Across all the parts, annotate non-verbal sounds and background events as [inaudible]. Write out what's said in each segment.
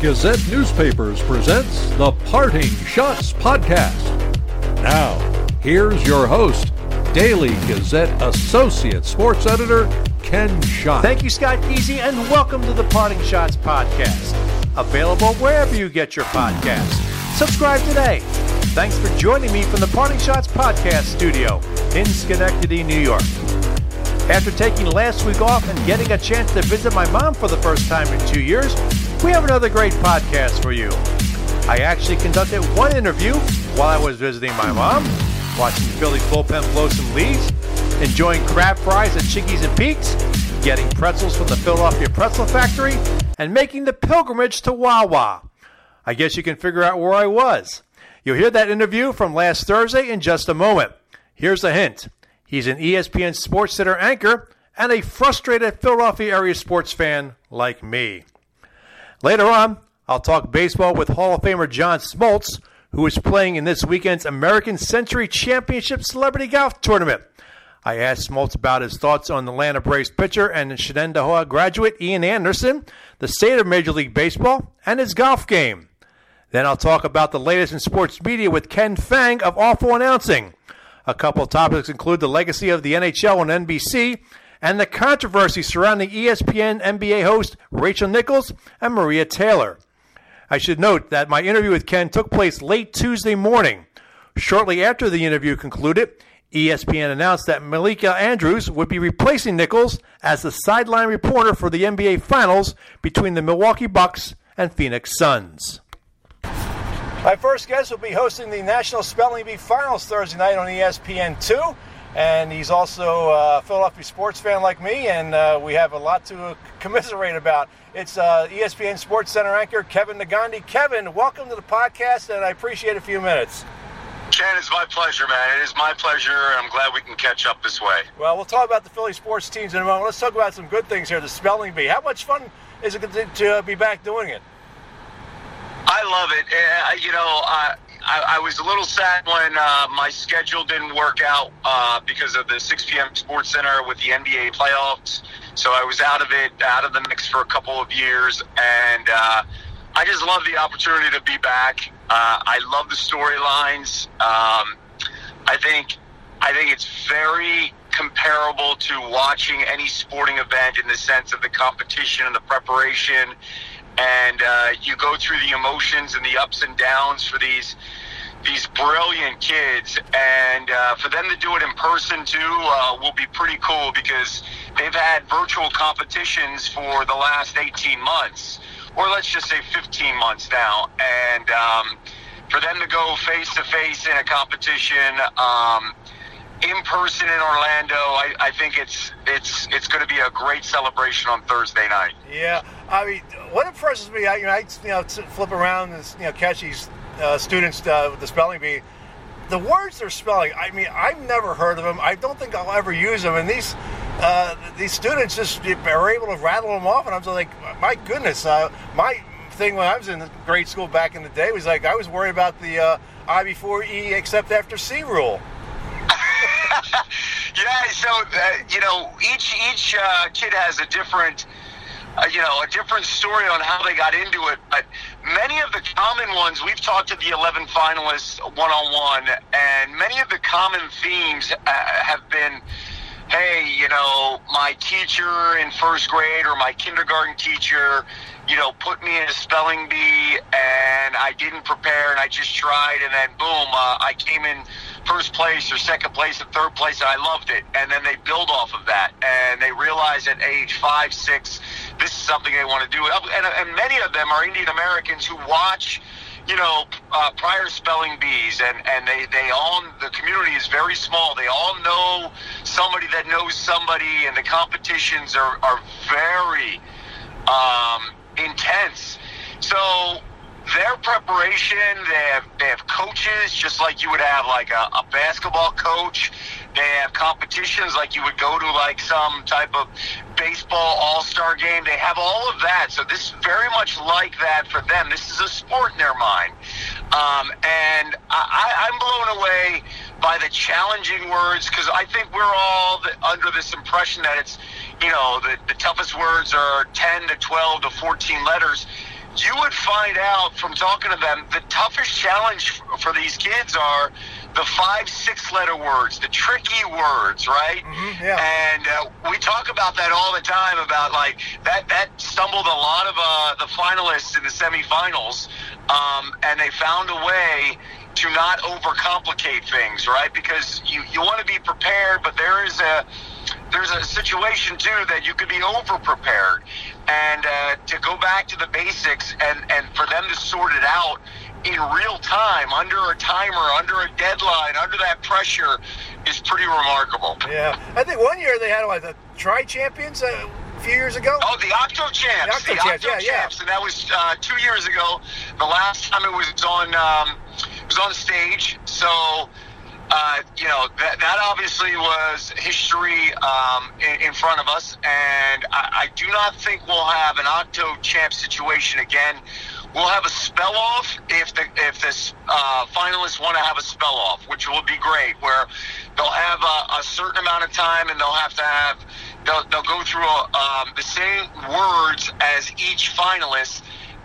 Gazette Newspapers presents the Parting Schotts Podcast. Now, here's your host, Daily Gazette Associate Sports Editor, Ken Schott. Thank you, Scott Geezy, and welcome to the Parting Schotts Podcast. Available wherever you get your podcasts. Subscribe today. Thanks for joining me from the Parting Schotts Podcast studio in Schenectady, New York. After taking last week off and getting a chance to visit my mom for the first time in two years, we have another great podcast for you. I actually conducted one interview while I was visiting my mom, watching the Phillies bullpen blow some leads, enjoying crab fries at Chickies and Pete's, getting pretzels from the Philadelphia Pretzel Factory, and making the pilgrimage to Wawa. I guess you can figure out where I was. You'll hear that interview from last Thursday in just a moment. Here's a hint. He's an ESPN Sports Center anchor and a frustrated Philadelphia area sports fan like me. Later on, I'll talk baseball with Hall of Famer John Smoltz, who is playing in this weekend's American Century Championship Celebrity Golf Tournament. I asked Smoltz about his thoughts on the Atlanta Braves pitcher and Shenendehowa graduate Ian Anderson, the state of Major League Baseball, and his golf game. Then I'll talk about the latest in sports media with Ken Fang of Awful Announcing. A couple topics include the legacy of the NHL on NBC and the controversy surrounding ESPN NBA host Rachel Nichols and Maria Taylor. I should note that my interview with Ken took place late Tuesday morning. Shortly after the interview concluded, ESPN announced that Malika Andrews would be replacing Nichols as the sideline reporter for the NBA Finals between the Milwaukee Bucks and Phoenix Suns. My first guest will be hosting the National Spelling Bee Finals Thursday night on E ESPN2. And he's also a Philadelphia sports fan like me, and uh, we have a lot to commiserate about. It's uh, ESPN Sports Center anchor Kevin Negandhi. Kevin, welcome to the podcast, and I appreciate a few minutes. Ken, it's my pleasure, man. It is my pleasure. I'm glad we can catch up this way. Well, we'll talk about the Philly sports teams in a moment. Let's talk about some good things here. The spelling bee. How much fun is it to, to be back doing it? I love it. Uh, you know, uh, I, I was a little sad when uh, my schedule didn't work out uh, because of the 6 p.m. Sports Center with the NBA playoffs. So I was out of it, out of the mix for a couple of years, and uh, I just love the opportunity to be back. Uh, I love the storylines. Um, I think, I think it's very comparable to watching any sporting event in the sense of the competition and the preparation and uh, you go through the emotions and the ups and downs for these these brilliant kids, and uh, for them to do it in person too uh, will be pretty cool because they've had virtual competitions for the last 18 months, or let's just say 15 months now, and um, for them to go face to face in a competition. Um, in person in Orlando, I, I think it's it's it's going to be a great celebration on Thursday night. Yeah, I mean, what impresses me, I, you know, I you know flip around and you know catch these uh, students uh, with the spelling bee. The words they're spelling, I mean, I've never heard of them. I don't think I'll ever use them. And these uh, these students just are able to rattle them off, and I'm just like, my goodness. Uh, my thing when I was in grade school back in the day was like I was worried about the uh, I before E except after C rule. [laughs] yeah, so uh, you know, each each uh, kid has a different, uh, you know, a different story on how they got into it. But many of the common ones, we've talked to the eleven finalists one on one, and many of the common themes uh, have been. Hey, you know, my teacher in first grade or my kindergarten teacher, you know, put me in a spelling bee and I didn't prepare and I just tried and then boom, uh, I came in first place or second place or third place and I loved it. And then they build off of that and they realize at age five, six, this is something they want to do. And, and many of them are Indian Americans who watch, you know, uh, prior spelling bees and, and they, they all, the community is very small. They all know somebody that knows somebody and the competitions are, are very um, intense. So their preparation, they have they have coaches just like you would have like a, a basketball coach. They have competitions like you would go to like some type of baseball all star game. They have all of that. So this is very much like that for them. This is a sport in their mind. Um, and I, I'm blown away by the challenging words because I think we're all the, under this impression that it's, you know, the, the toughest words are 10 to 12 to 14 letters you would find out from talking to them the toughest challenge for these kids are the five, six letter words, the tricky words, right? Mm-hmm, yeah. And uh, we talk about that all the time about like that, that stumbled a lot of uh, the finalists in the semifinals. Um, and they found a way to not overcomplicate things, right? Because you, you want to be prepared, but there is a, there's a situation too that you could be over prepared and uh, to go back to the basics and, and for them to sort it out in real time under a timer under a deadline under that pressure is pretty remarkable. Yeah. I think one year they had like the tri champions uh, a few years ago? Oh the octo champs. The octo, champs, yeah, yeah. and that was uh, two years ago. The last time it was on um, was on stage. So uh, you know, that, that obviously was history um, in, in, front of us, and I, I, do not think we'll have an Octo champ situation again. We'll have a spell off if the if this uh, finalists want to have a spell off, which will be great, where they'll have a, a, certain amount of time and they'll have to have they'll, they'll go through a, um, the same words as each finalist,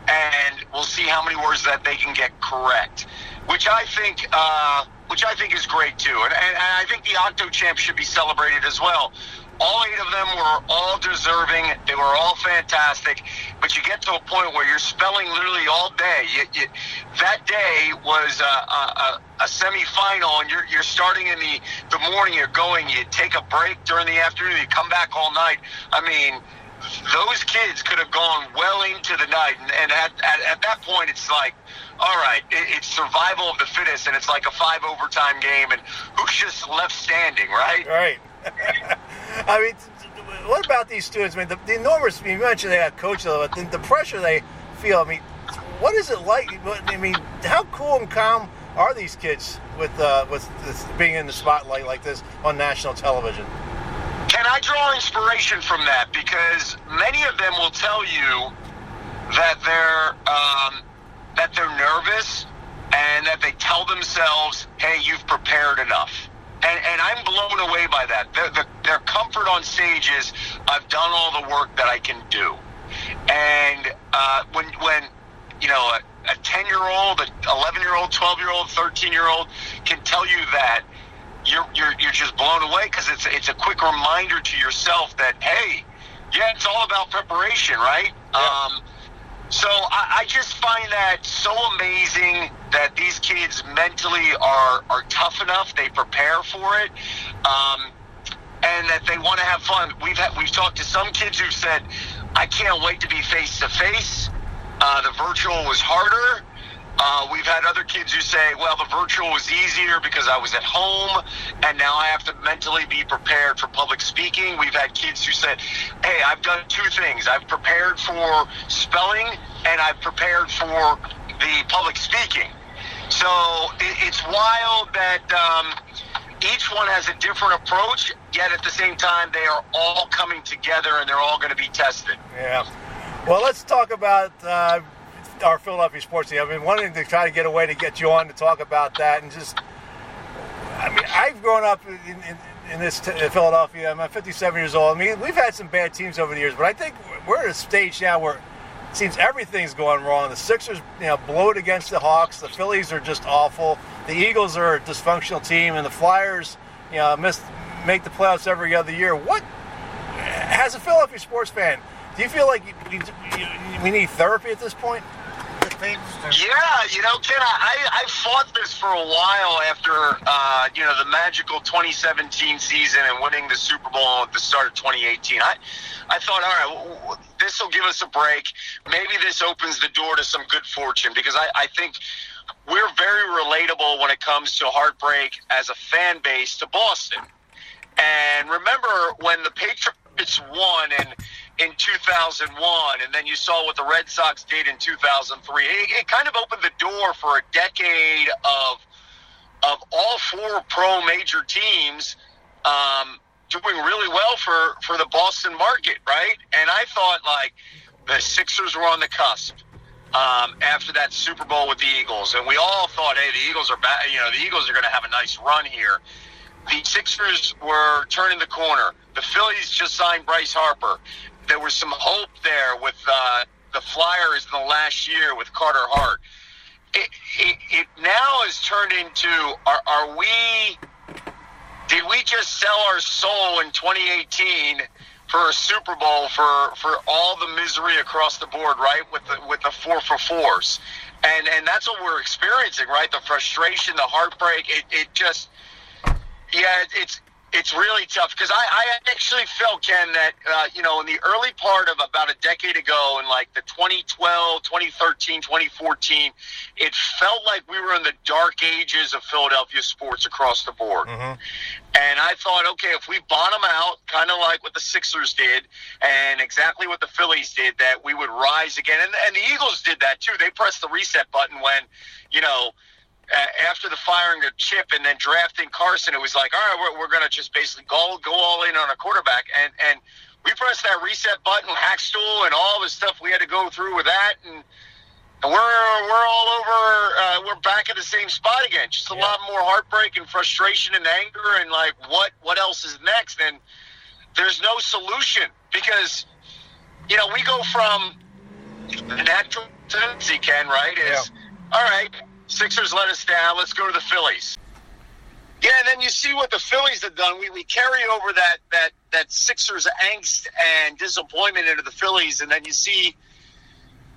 and we'll see how many words that they can get correct, which I think. Uh, which I think is great too. And, and, and I think the Octo champs should be celebrated as well. All eight of them were all deserving. They were all fantastic. But you get to a point where you're spelling literally all day. You, you, that day was a, a, a semifinal, and you're, you're starting in the, the morning. You're going. You take a break during the afternoon. You come back all night. I mean, those kids could have gone well into the night. And, and at, at, at that point, it's like, all right, it's survival of the fittest, and it's like a five overtime game, and who's just left standing, right? Right. [laughs] I mean, what about these students? I mean, the, the enormous. You mentioned they got coaches, but the, the pressure they feel. I mean, what is it like? I mean, how cool and calm are these kids with uh, with this, being in the spotlight like this on national television? Can I draw inspiration from that? Because many of them will tell you that they're um, that they're nervous and that they tell themselves, hey, you've prepared enough. And, and I'm blown away by that. The, the, their comfort on stage is, I've done all the work that I can do. And uh, when, when you know, a 10 year old, an 11 year old, 12 year old, 13 year old can tell you that, you're, you're, you're just blown away because it's, it's a quick reminder to yourself that, hey, yeah, it's all about preparation, right? Yeah. Um, so I, I just find that so amazing that these kids mentally are are tough enough. They prepare for it. Um, and that they want to have fun. We've had, we've talked to some kids who've said, "I can't wait to be face to face." The virtual was harder. Uh, we've had other kids who say, well, the virtual was easier because I was at home and now I have to mentally be prepared for public speaking. We've had kids who said, hey, I've done two things. I've prepared for spelling and I've prepared for the public speaking. So it, it's wild that um, each one has a different approach, yet at the same time, they are all coming together and they're all going to be tested. Yeah. Well, let's talk about. Uh our Philadelphia sports team. I've been wanting to try to get a way to get you on to talk about that and just. I mean, I've grown up in, in, in this t- Philadelphia. I'm 57 years old. I mean, we've had some bad teams over the years, but I think we're at a stage now where it seems everything's going wrong. The Sixers, you know, blow it against the Hawks. The Phillies are just awful. The Eagles are a dysfunctional team, and the Flyers, you know, miss make the playoffs every other year. What, as a Philadelphia sports fan, do you feel like we need therapy at this point? Yeah, you know, Ken, I, I fought this for a while after, uh, you know, the magical 2017 season and winning the Super Bowl at the start of 2018. I, I thought, all right, this will give us a break. Maybe this opens the door to some good fortune because I, I think we're very relatable when it comes to heartbreak as a fan base to Boston. And remember when the Patriots won and in 2001, and then you saw what the Red Sox did in 2003. It, it kind of opened the door for a decade of of all four pro major teams um, doing really well for for the Boston market, right? And I thought like the Sixers were on the cusp. Um, after that Super Bowl with the Eagles, and we all thought, hey, the Eagles are bad. You know, the Eagles are going to have a nice run here. The Sixers were turning the corner. The Phillies just signed Bryce Harper there was some hope there with uh, the Flyers in the last year with Carter Hart. It, it, it now has turned into are, are we did we just sell our soul in 2018 for a Super Bowl for, for all the misery across the board, right? With the with the four for fours, and and that's what we're experiencing, right? The frustration, the heartbreak. It, it just yeah, it's it's really tough because I, I actually felt ken that uh, you know in the early part of about a decade ago in like the 2012 2013 2014 it felt like we were in the dark ages of philadelphia sports across the board. Mm-hmm. and i thought okay if we bottom out kind of like what the sixers did and exactly what the phillies did that we would rise again. And, and the eagles did that too. They pressed the reset button when you know after the firing of Chip and then drafting Carson, it was like, all right, we're, we're going to just basically go go all in on a quarterback, and and we pressed that reset button, Hackstool, and all the stuff we had to go through with that, and. And we're we're all over. Uh, we're back at the same spot again. Just a yeah. lot more heartbreak and frustration and anger, and like what what else is next? And there's no solution because you know we go from the natural tendency, Ken, right? Is yeah. all right Sixers let us down. Let's go to the Phillies. Yeah, and then you see what the Phillies have done. We, we carry over that, that, that Sixers angst and disappointment into the Phillies, and then you see,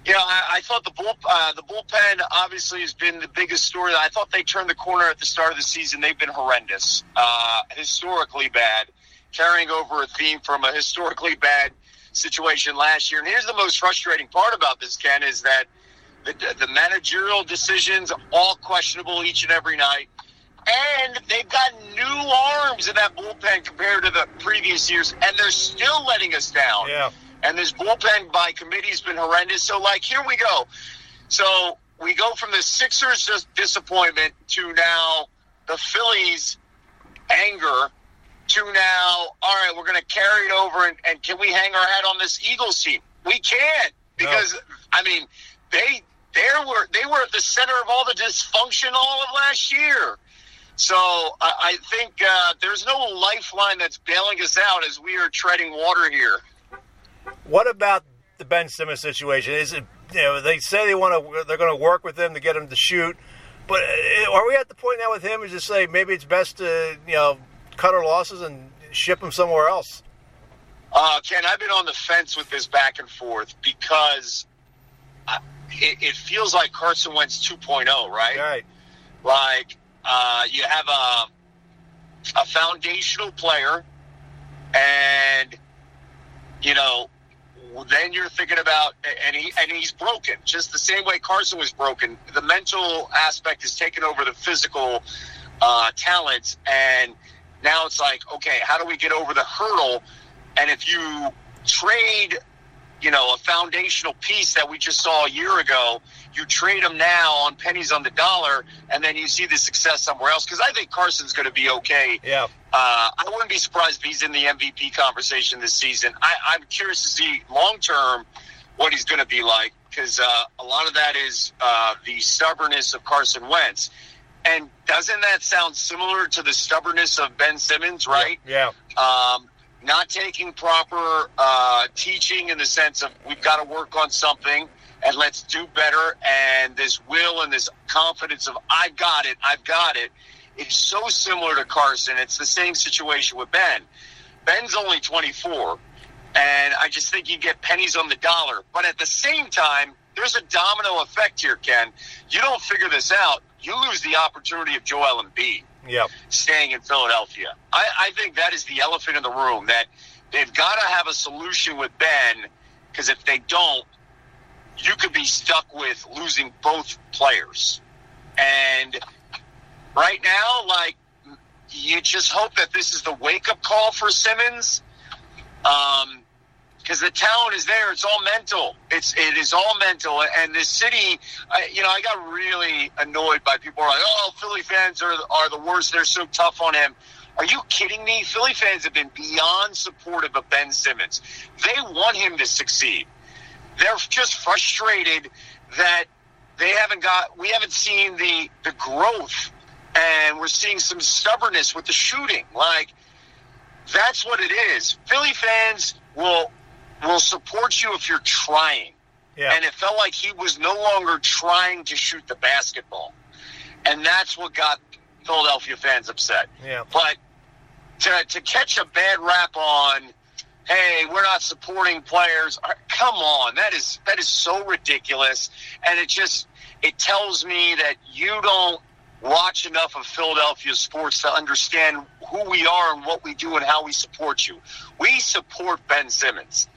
you know, I, I thought the bull uh, the bullpen obviously has been the biggest story. I thought they turned the corner at the start of the season. They've been horrendous, uh, historically bad, carrying over a theme from a historically bad situation last year. And here's the most frustrating part about this, Ken, is that – the, the managerial decisions all questionable each and every night. And they've got new arms in that bullpen compared to the previous years, and they're still letting us down. Yeah. And this bullpen by committee has been horrendous. So, like, here we go. So we go from the Sixers' just disappointment to now the Phillies' anger to now, all right, we're going to carry it over, and, and, can we hang our hat on this Eagles team? We can't because, no. I mean, they they were they were at the center of all the dysfunction all of last year. So I, I think uh, there's no lifeline that's bailing us out as we are treading water here. What about the Ben Simmons situation? Is it you know they say they want to they're going to work with him to get him to shoot, but uh, are we at the point now with him is to say maybe it's best to you know cut our losses and ship him somewhere else? Uh, Ken, I've been on the fence with this back and forth because it, it feels like Carson Wentz 2.0, right? Right. Like uh, you have a a foundational player, and you know, then you're thinking about and he and he's broken just the same way Carson was broken. The mental aspect has taken over the physical uh, talents, and now it's like, okay, how do we get over the hurdle? And if you trade you know, a foundational piece that we just saw a year ago. You trade him now on pennies on the dollar, and then you see the success somewhere else. Because I think Carson's going to be okay. Yeah. Uh, I wouldn't be surprised if he's in the MVP conversation this season. I, I'm curious to see long term what he's going to be like because uh, a lot of that is uh, the stubbornness of Carson Wentz. And doesn't that sound similar to the stubbornness of Ben Simmons, right? Yeah. yeah. Um, not taking proper uh, teaching in the sense of we've got to work on something and let's do better. And this will and this confidence of I've got it, I've got it. It's so similar to Carson. It's the same situation with Ben. Ben's only 24, and I just think you get pennies on the dollar. But at the same time, there's a domino effect here, Ken. You don't figure this out, you lose the opportunity of Joel Embiid yep. staying in Philadelphia. I, I think that is the elephant in the room that they've got to have a solution with Ben because if they don't, you could be stuck with losing both players. And right now, like, you just hope that this is the wake up call for Simmons. Um, because the talent is there. It's all mental. It's it is all mental. And the city, I, you know, I got really annoyed by people like, "Oh, Philly fans are are the worst. They're so tough on him." Are you kidding me? Philly fans have been beyond supportive of Ben Simmons. They want him to succeed. They're just frustrated that they haven't got. We haven't seen the the growth, and we're seeing some stubbornness with the shooting. Like that's what it is. Philly fans will will support you if you're trying. Yeah. And it felt like he was no longer trying to shoot the basketball. And that's what got Philadelphia fans upset. Yeah. But to, to catch a bad rap on, hey, we're not supporting players. uh, Come on, that is that is so ridiculous, and it just it tells me that you don't watch enough of Philadelphia sports to understand who we are and what we do and how we support you. We support Ben Simmons.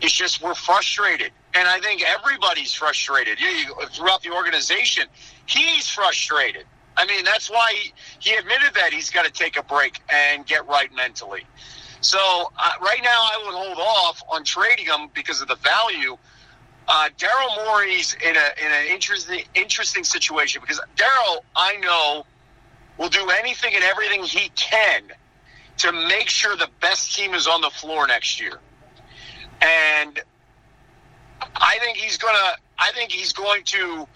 It's just we're frustrated, and I think everybody's frustrated You- you- throughout the organization. He's frustrated. I mean, that's why he, he admitted that he's got to take a break and get right mentally. So uh, right now, I would hold off on trading him because of the value. Uh, Daryl Morey's in a in an interesting interesting situation because Daryl, I know, will do anything and everything he can to make sure the best team is on the floor next year. And I think he's gonna. I think he's going to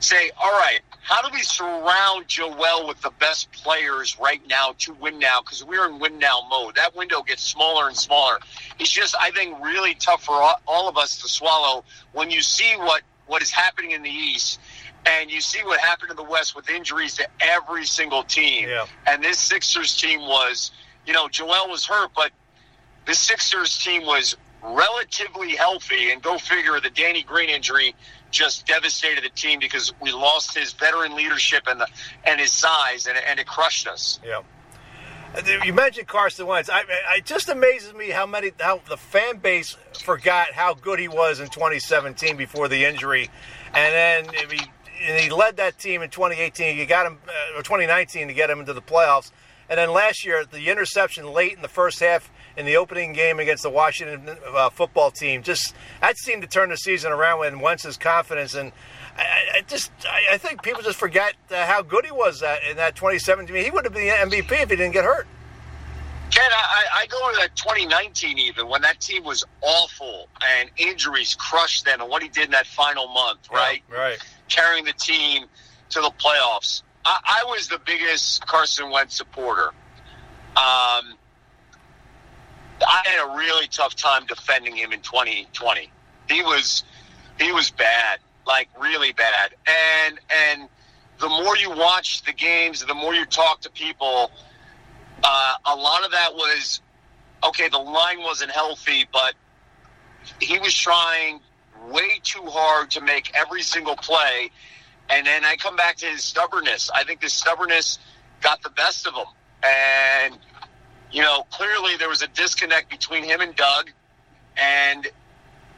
say, "All right, how do we surround Joel with the best players right now to win now? Because we're in win now mode. That window gets smaller and smaller. It's just, I think, really tough for all, of us to swallow when you see what what is happening in the East." And you see what happened in the West with injuries to every single team. Yeah. And this Sixers team was, you know, Joel was hurt, but the Sixers team was relatively healthy, and go figure, the Danny Green injury just devastated the team because we lost his veteran leadership and the and his size, and, and it crushed us. Yeah. You mentioned Carson Wentz. I, it just amazes me how many how the fan base forgot how good he was in 2017 before the injury, and then he and he led that team in 2018. You got him uh, or 2019 to get him into the playoffs, and then last year the interception late in the first half in the opening game against the Washington uh, football team just that seemed to turn the season around when Wentz's confidence and. I, I- just, I, I think people just forget uh, how good he was uh, in that 2017. He would have been the MVP if he didn't get hurt. Ken, I, I go to that 2019 even when that team was awful and injuries crushed them, and what he did in that final month, right? Right. carrying the team to the playoffs. I, I was the biggest Carson Wentz supporter. Um, I had a really tough time defending him in 2020. He was he was bad, like really bad. And and the more you watch the games, the more you talk to people, uh, a lot of that was okay. The line wasn't healthy, but he was trying way too hard to make every single play. And then I come back to his stubbornness. I think his stubbornness got the best of him. And, you know, clearly there was a disconnect between him and Doug. And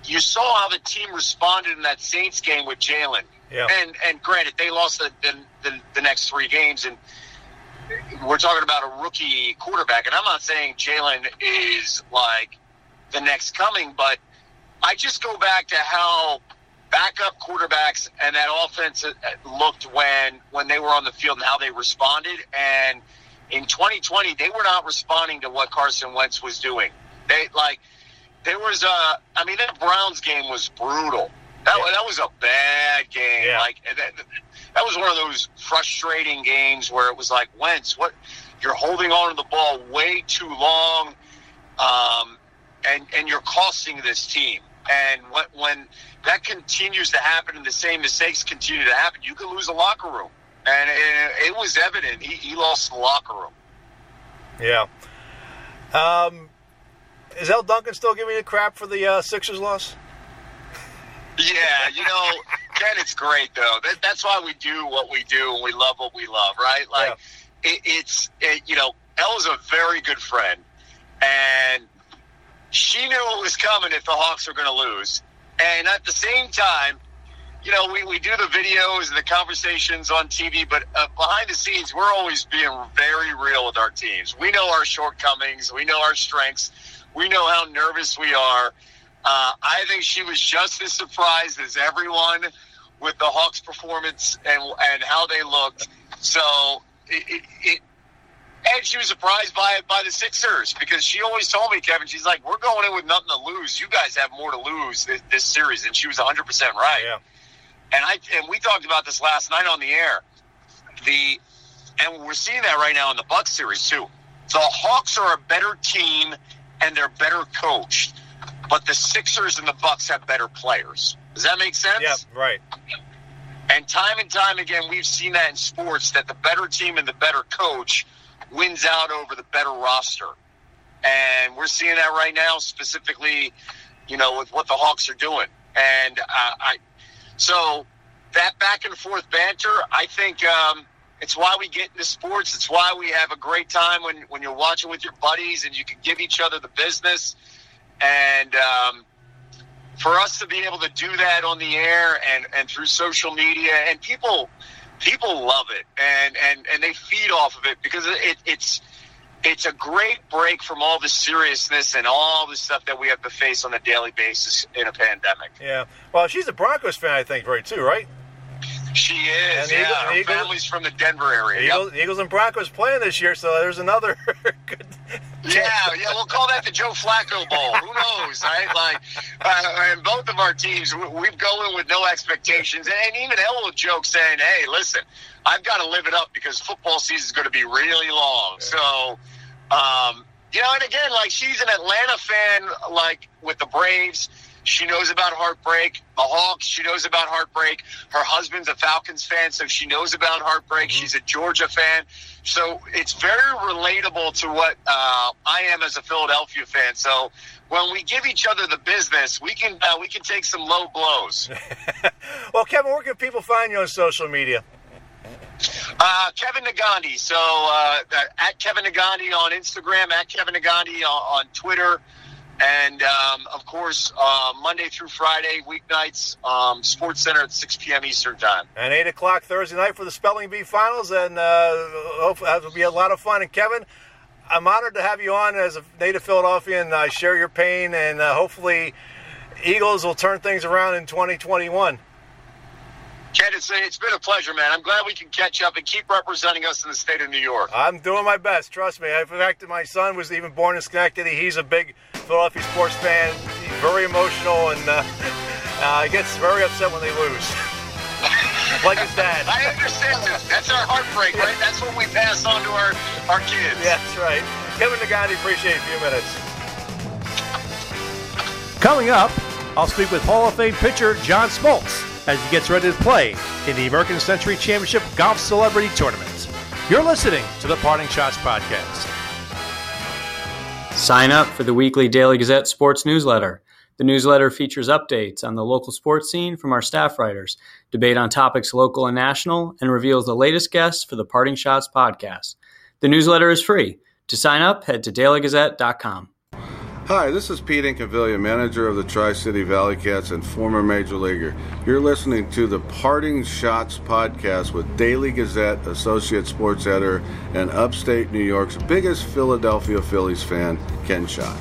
you saw how the team responded in that Saints game with Jalen. Yeah. And and granted, they lost the, the, the, the next three games. And we're talking about a rookie quarterback. And I'm not saying Jalen is like the next coming, but I just go back to how backup quarterbacks and that offense uh, looked when when they were on the field and how they responded. And in 2020, they were not responding to what Carson Wentz was doing. They like there was a. I mean, that Browns game was brutal. That Yeah. that was a bad game. Yeah. Like that, that was one of those frustrating games where it was like Wentz, what you're holding on to the ball way too long, um, and and you're costing this team. And when, when that continues to happen and the same mistakes continue to happen, you can lose a locker room. And it, it was evident he, he lost the locker room. Yeah. Um, is Elle Duncan still giving you crap for the uh, Sixers loss? Yeah, [laughs] you know, Ken, it's great though. That, that's why we do what we do and we love what we love, right? Like, it, it's it, you know, Elle is a very good friend, and she knew it was coming if the Hawks were going to lose. And at the same time, you know, we, we do the videos and the conversations on TV, but uh, behind the scenes, we're always being very real with our teams. We know our shortcomings, we know our strengths, we know how nervous we are. Uh, I think she was just as surprised as everyone with the Hawks' performance and and how they looked. So it, it, it and she was surprised by it by the Sixers because she always told me, Kevin, she's like, "We're going in with nothing to lose. You guys have more to lose this, this series," and she was 100 percent right. Yeah. And I and we talked about this last night on the air. The and we're seeing that right now in the Bucks series too. The Hawks are a better team and they're better coached. but the Sixers and the Bucks have better players. Does that make sense? Yeah, right. And time and time again, we've seen that in sports that the better team and the better coach wins out over the better roster. And we're seeing that right now, specifically, you know, with what the Hawks are doing. And uh, I, so that back and forth banter, I think um, it's why we get into sports. It's why we have a great time when, when you're watching with your buddies and you can give each other the business. And um, for us to be able to do that on the air and, and through social media, and people people love it and, and, and they feed off of it because it, it's it's a great break from all the seriousness and all the stuff that we have to face on a daily basis in a pandemic. Yeah. Well, she's a Broncos fan, I think, right, too, right? She is. And yeah, Eagle, her Eagle, family's from the Denver area. Eagles, yep. Eagles and Broncos playing this year, so there's another [laughs] good. Yeah, yeah, we'll call that the Joe Flacco Bowl. Who knows, right? Like, uh, and both of our teams, we, we go in with no expectations, and even Ella will joke saying, "Hey, listen, I've got to live it up because football season is going to be really long." So, um, you know, and again, like she's an Atlanta fan, like with the Braves. She knows about heartbreak. The Hawks, she knows about heartbreak. Her husband's a Falcons fan, so she knows about heartbreak. Mm-hmm. She's a Georgia fan. So it's very relatable to what uh, I am as a Philadelphia fan. So when we give each other the business, we can uh, we can take some low blows. [laughs] well, Kevin, where can people find you on social media? Uh, Kevin Negandhi. So uh, at Kevin Negandhi on Instagram, at Kevin Negandhi on, on Twitter. And um, of course, uh, Monday through Friday, weeknights, um, Sports Center at 6 p.m. Eastern Time. And 8 o'clock Thursday night for the Spelling Bee Finals. And uh, hopefully, that will be a lot of fun. And Kevin, I'm honored to have you on as a native Philadelphian. I share your pain, and uh, hopefully, Eagles will turn things around in 2021. Ken, it's, it's been a pleasure, man. I'm glad we can catch up and keep representing us in the state of New York. I'm doing my best. Trust me. In fact, my son was even born in Schenectady. He's a big Philadelphia sports fan. He's very emotional and uh, [laughs] uh, gets very upset when they lose. [laughs] like his dad. I understand that. That's our heartbreak, right? That's what we pass on to our, our kids. Yeah, that's right. Kevin Negandhi, appreciate a few minutes. Coming up, I'll speak with Hall of Fame pitcher John Smoltz as he gets ready to play in the American Century Championship Golf Celebrity Tournament. You're listening to the Parting Schotts Podcast. Sign up for the weekly Daily Gazette sports newsletter. The newsletter features updates on the local sports scene from our staff writers, debate on topics local and national, and reveals the latest guests for the Parting Schotts podcast. The newsletter is free. To sign up, head to dailygazette.com. Hi, this is Pete Incaviglia, manager of the Tri City Valley Cats and former Major Leaguer. You're listening to the Parting Schotts podcast with Daily Gazette associate sports editor and upstate New York's biggest Philadelphia Phillies fan, Ken Schott.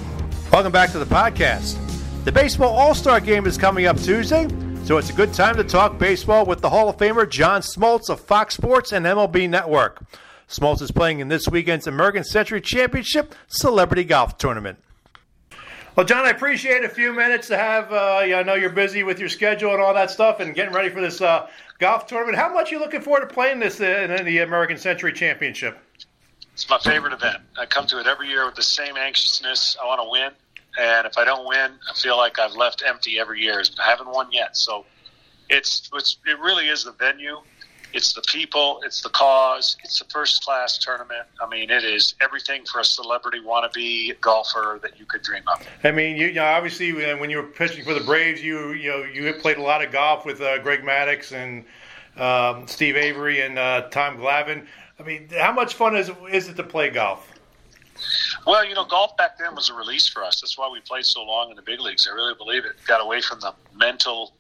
Welcome back to the podcast. The Baseball All Star game is coming up Tuesday, so it's a good time to talk baseball with the Hall of Famer John Smoltz of Fox Sports and MLB Network. Smoltz is playing in this weekend's American Century Championship Celebrity Golf Tournament. Well, John, I appreciate a few minutes to have. Uh, I know you're busy with your schedule and all that stuff, and getting ready for this uh, golf tournament. How much are you looking forward to playing this in, in the American Century Championship? It's my favorite event. I come to it every year with the same anxiousness. I want to win, and if I don't win, I feel like I've left empty every year. I haven't won yet, so it's, it's it really is the venue it's the people, it's the cause, it's a first class tournament. I mean, it is everything for a celebrity wannabe golfer that you could dream of. I mean, you, you know, obviously when you were pitching for the Braves, you you know you played a lot of golf with uh, Greg Maddux and um, Steve Avery and uh, Tom Glavine. I mean, how much fun is is it to play golf? Well, you know, golf back then was a release for us. That's why we played so long in the big leagues. I really believe it. Got away from the mental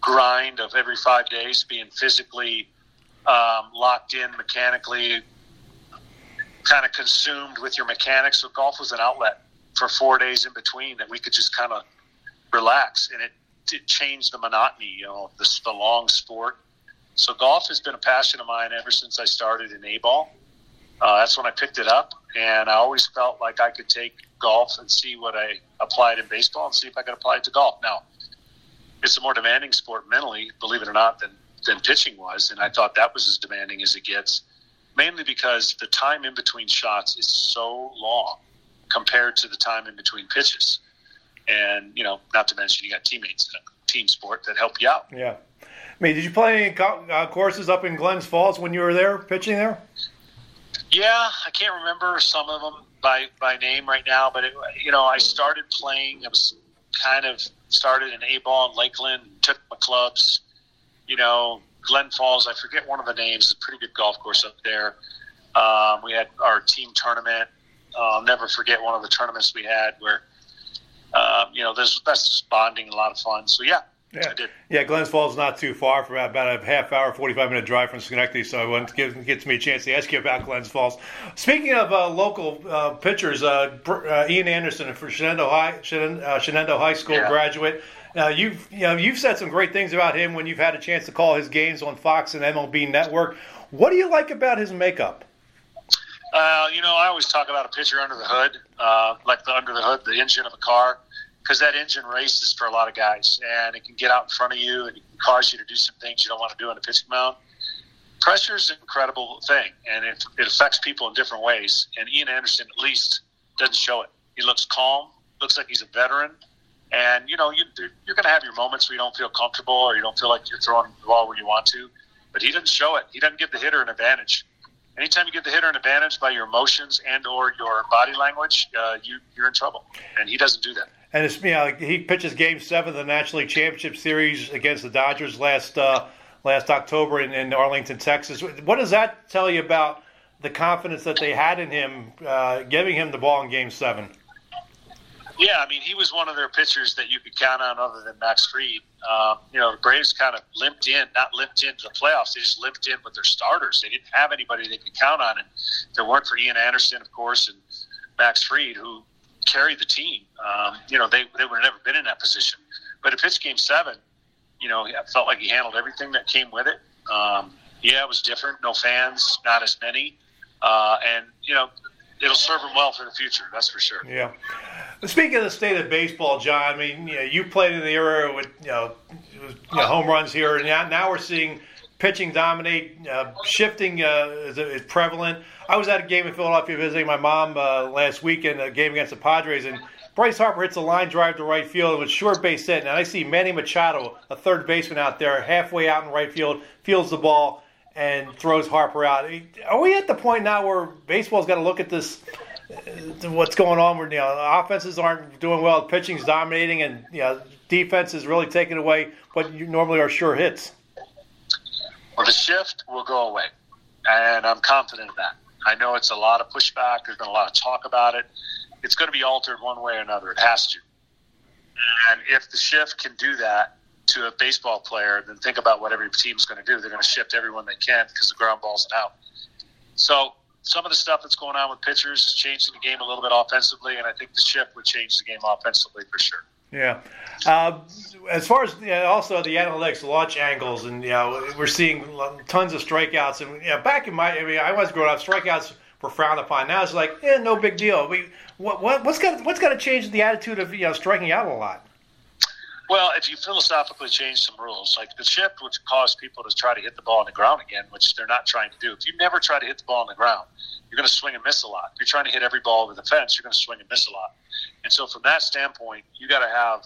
grind of every five days, being physically um, locked in mechanically, kind of consumed with your mechanics. So golf was an outlet for four days in between that we could just kind of relax, and it, changed the monotony, you know, the long sport. So golf has been a passion of mine ever since I started in A ball. Uh, that's when I picked it up, and I always felt like I could take golf and see what I applied in baseball and see if I could apply it to golf. Now, it's a more demanding sport mentally, believe it or not, than than pitching was, and I thought that was as demanding as it gets. Mainly because the time in between shots is so long compared to the time in between pitches, and you know, not to mention you got teammates in a team sport that help you out. Yeah. I mean, did you play any uh, courses up in Glens Falls when you were there pitching there? Yeah, I can't remember some of them by by name right now, but it, you know, I started playing. I was kind of started in A ball in Lakeland, took my clubs. You know, Glen Falls. I forget one of the names. It's a pretty good golf course up there. Um, we had our team tournament. Uh, I'll never forget one of the tournaments we had where, um, you know, this that's just bonding, a lot of fun. So yeah, yeah, yeah. Glens Falls is not too far from about a half hour, forty-five minute drive from Schenectady. So I want to give me a chance to ask you about Glens Falls. Speaking of uh, local uh, pitchers, uh, uh Ian Anderson for Shenendehowa High, uh, Shenendehowa High School yeah. graduate. Uh, you've you know you've said some great things about him when you've had a chance to call his games on Fox and MLB Network. What do you like about his makeup? Uh, you know, I always talk about a pitcher under the hood, uh, like the under the hood, the engine of a car because that engine races for a lot of guys, and it can get out in front of you and it can cause you to do some things you don't want to do on a pitching mound. Pressure is an incredible thing, and it, it affects people in different ways. And Ian Anderson, at least, doesn't show it. He looks calm, looks like he's a veteran, and you know you, you're going to have your moments where you don't feel comfortable or you don't feel like you're throwing the ball where you want to. But he doesn't show it. He doesn't give the hitter an advantage anytime you give the hitter an advantage by your emotions and or your body language, uh, you, you're in trouble. And he doesn't do that. And it's you know, he pitches Game Seven of the National League Championship Series against the Dodgers last uh, last October in, in, Arlington, Texas. What does that tell you about the confidence that they had in him, uh, giving him the ball in Game Seven? Yeah, I mean, he was one of their pitchers that you could count on, other than Max Fried. Um, you know, the Braves kind of limped in, not limped into the playoffs. They just limped in with their starters. They didn't have anybody they could count on, and if there weren't for Ian Anderson, of course, and Max Fried, who carry the team. Um, you know, they, they would have never been in that position. But at pitch game seven, you know, I felt like he handled everything that came with it. Um, yeah, it was different. No fans, not as many. Uh, and, you know, it'll serve him well for the future. That's for sure. Yeah. Speaking of the state of baseball, John, I mean, you know, you played in the era with, you know, you know home runs here, and now, now we're seeing pitching dominate, uh, shifting uh, is, is prevalent. I was at a game in Philadelphia visiting my mom uh, last weekend, a game against the Padres, and Bryce Harper hits a line drive to right field with short base hit, and I see Manny Machado, a third baseman out there, halfway out in right field, fields the ball and throws Harper out. Are we at the point now where baseball's got to look at this? Uh, what's going on? Where you know offenses aren't doing well, pitching's dominating, and you know defense is really taking away what you normally are sure hits. Well, the shift will go away, and I'm confident of that. I know it's a lot of pushback. There's been a lot of talk about it. It's going to be altered one way or another. It has to. And if the shift can do that to a baseball player, then think about what every team's going to do. They're going to shift everyone they can because the ground ball's out. So some of the stuff that's going on with pitchers is changing the game a little bit offensively, and I think the shift would change the game offensively for sure. Yeah. Uh, as far as you know, also the analytics, launch angles, and you know we're seeing tons of strikeouts. And you know, back in my, I mean, I was growing up, strikeouts were frowned upon. Now it's like, yeah, no big deal. We, what, what, what's got what's got to change the attitude of you know striking out a lot? Well, if you philosophically change some rules, like the shift would cause people to try to hit the ball on the ground again, which they're not trying to do. If you never try to hit the ball on the ground, you're going to swing and miss a lot. If you're trying to hit every ball over the fence, you're going to swing and miss a lot. And so, from that standpoint, you got to have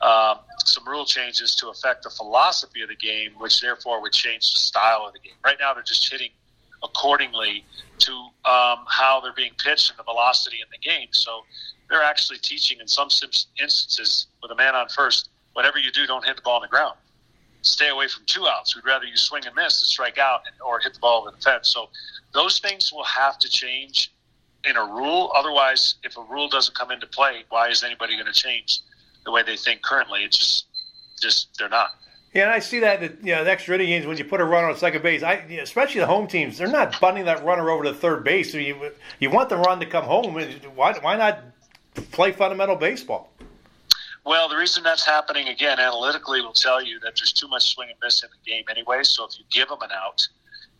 um, some rule changes to affect the philosophy of the game, which therefore would change the style of the game. Right now, they're just hitting accordingly to um, how they're being pitched and the velocity in the game. So they're actually teaching in some instances with a man on first, whatever you do, don't hit the ball on the ground. Stay away from two outs. We'd rather you swing and miss and strike out and, or hit the ball over the fence. So those things will have to change in a rule. Otherwise, if a rule doesn't come into play, why is anybody going to change the way they think currently? It's just, just they're not. Yeah, and I see that you know the extra inning games when you put a runner on second base, I, especially the home teams, they're not bunting that runner over to third base. So you you want the run to come home. Why why not play fundamental baseball? Well, the reason that's happening again analytically will tell you that there's too much swing and miss in the game anyway. So if you give them an out,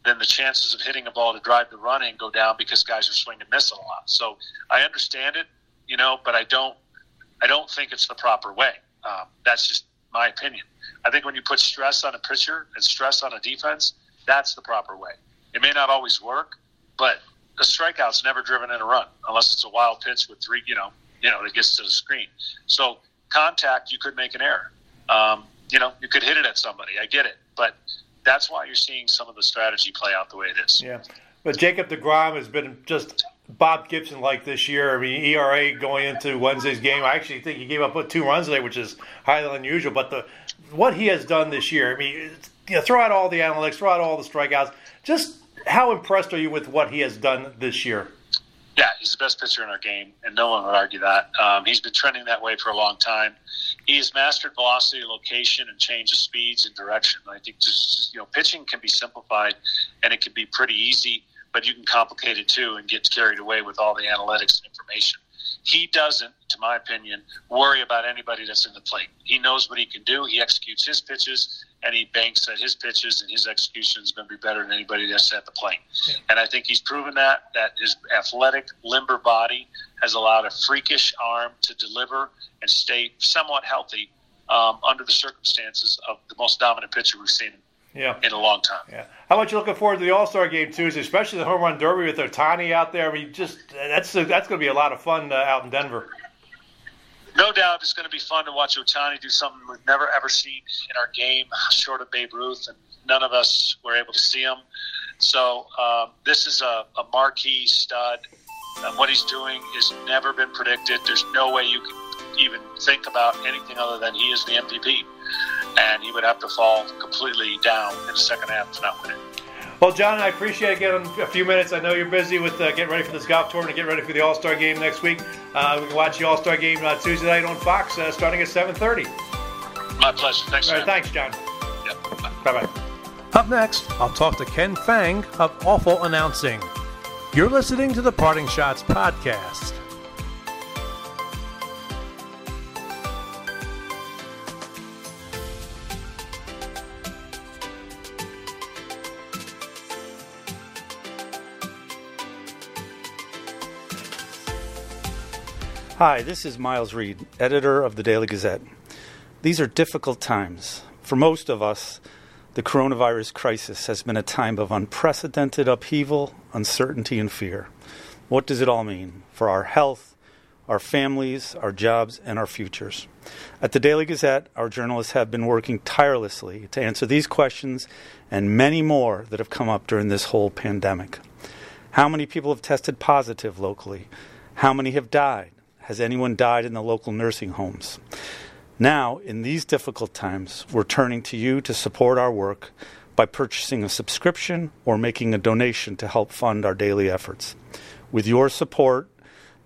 then the chances of hitting a ball to drive the run in go down because guys are swinging and miss a lot. So I understand it, you know, but I don't, I don't think it's the proper way. Um, that's just my opinion. I think when you put stress on a pitcher and stress on a defense, that's the proper way. It may not always work, but a strikeout's never driven in a run unless it's a wild pitch with three, you know, you know, that gets to the screen. So contact, you could make an error. Um, you know, you could hit it at somebody. I get it, but that's why you're seeing some of the strategy play out the way it is. Yeah, but Jacob Degrom has been just Bob Gibson like this year. I mean, ERA going into Wednesday's game. I actually think he gave up with two runs today, which is highly unusual. But the what he has done this year, I mean, you know, throw out all the analytics, throw out all the strikeouts. Just how impressed are you with what he has done this year? Yeah, he's the best pitcher in our game, and no one would argue that. Um, he's been trending that way for a long time. He's mastered velocity, location, and change of speeds and direction. I think just you know, pitching can be simplified, and it can be pretty easy, but you can complicate it too and get carried away with all the analytics and information. He doesn't, to my opinion, worry about anybody that's in the plate. He knows what he can do. He executes his pitches, and he banks that his pitches and his execution is going to be better than anybody that's at the plate. Yeah. And I think he's proven that that his athletic, limber body has allowed a freakish arm to deliver and stay somewhat healthy um, under the circumstances of the most dominant pitcher we've seen yeah. in a long time. Yeah. How much you looking forward to the All Star game Tuesday, especially the home run derby with Ohtani out there? I mean, just that's that's going to be a lot of fun uh, out in Denver no doubt it's going to be fun to watch Ohtani do something we've never ever seen in our game, short of Babe Ruth, and none of us were able to see him. So um, this is a, a marquee stud. And what he's doing has never been predicted. There's no way you can even think about anything other than he is the MVP, and he would have to fall completely down in the second half to not win it. Well, John, I appreciate getting a few minutes. I know you're busy with uh, getting ready for this golf tournament, getting ready for the All Star game next week. Uh, we can watch the All Star game uh, Tuesday night on Fox, uh, starting at 7:30. My pleasure. Thanks. All right, thanks, John. Yep. Bye bye. Up next, I'll talk to Ken Fang of Awful Announcing. You're listening to the Parting Schotts podcast. Hi, this is Miles Reed, editor of the Daily Gazette. These are difficult times. For most of us, the coronavirus crisis has been a time of unprecedented upheaval, uncertainty, and fear. What does it all mean for our health, our families, our jobs, and our futures? At the Daily Gazette, our journalists have been working tirelessly to answer these questions and many more that have come up during this whole pandemic. How many people have tested positive locally? How many have died? Has anyone died in the local nursing homes? Now, in these difficult times, we're turning to you to support our work by purchasing a subscription or making a donation to help fund our daily efforts. With your support,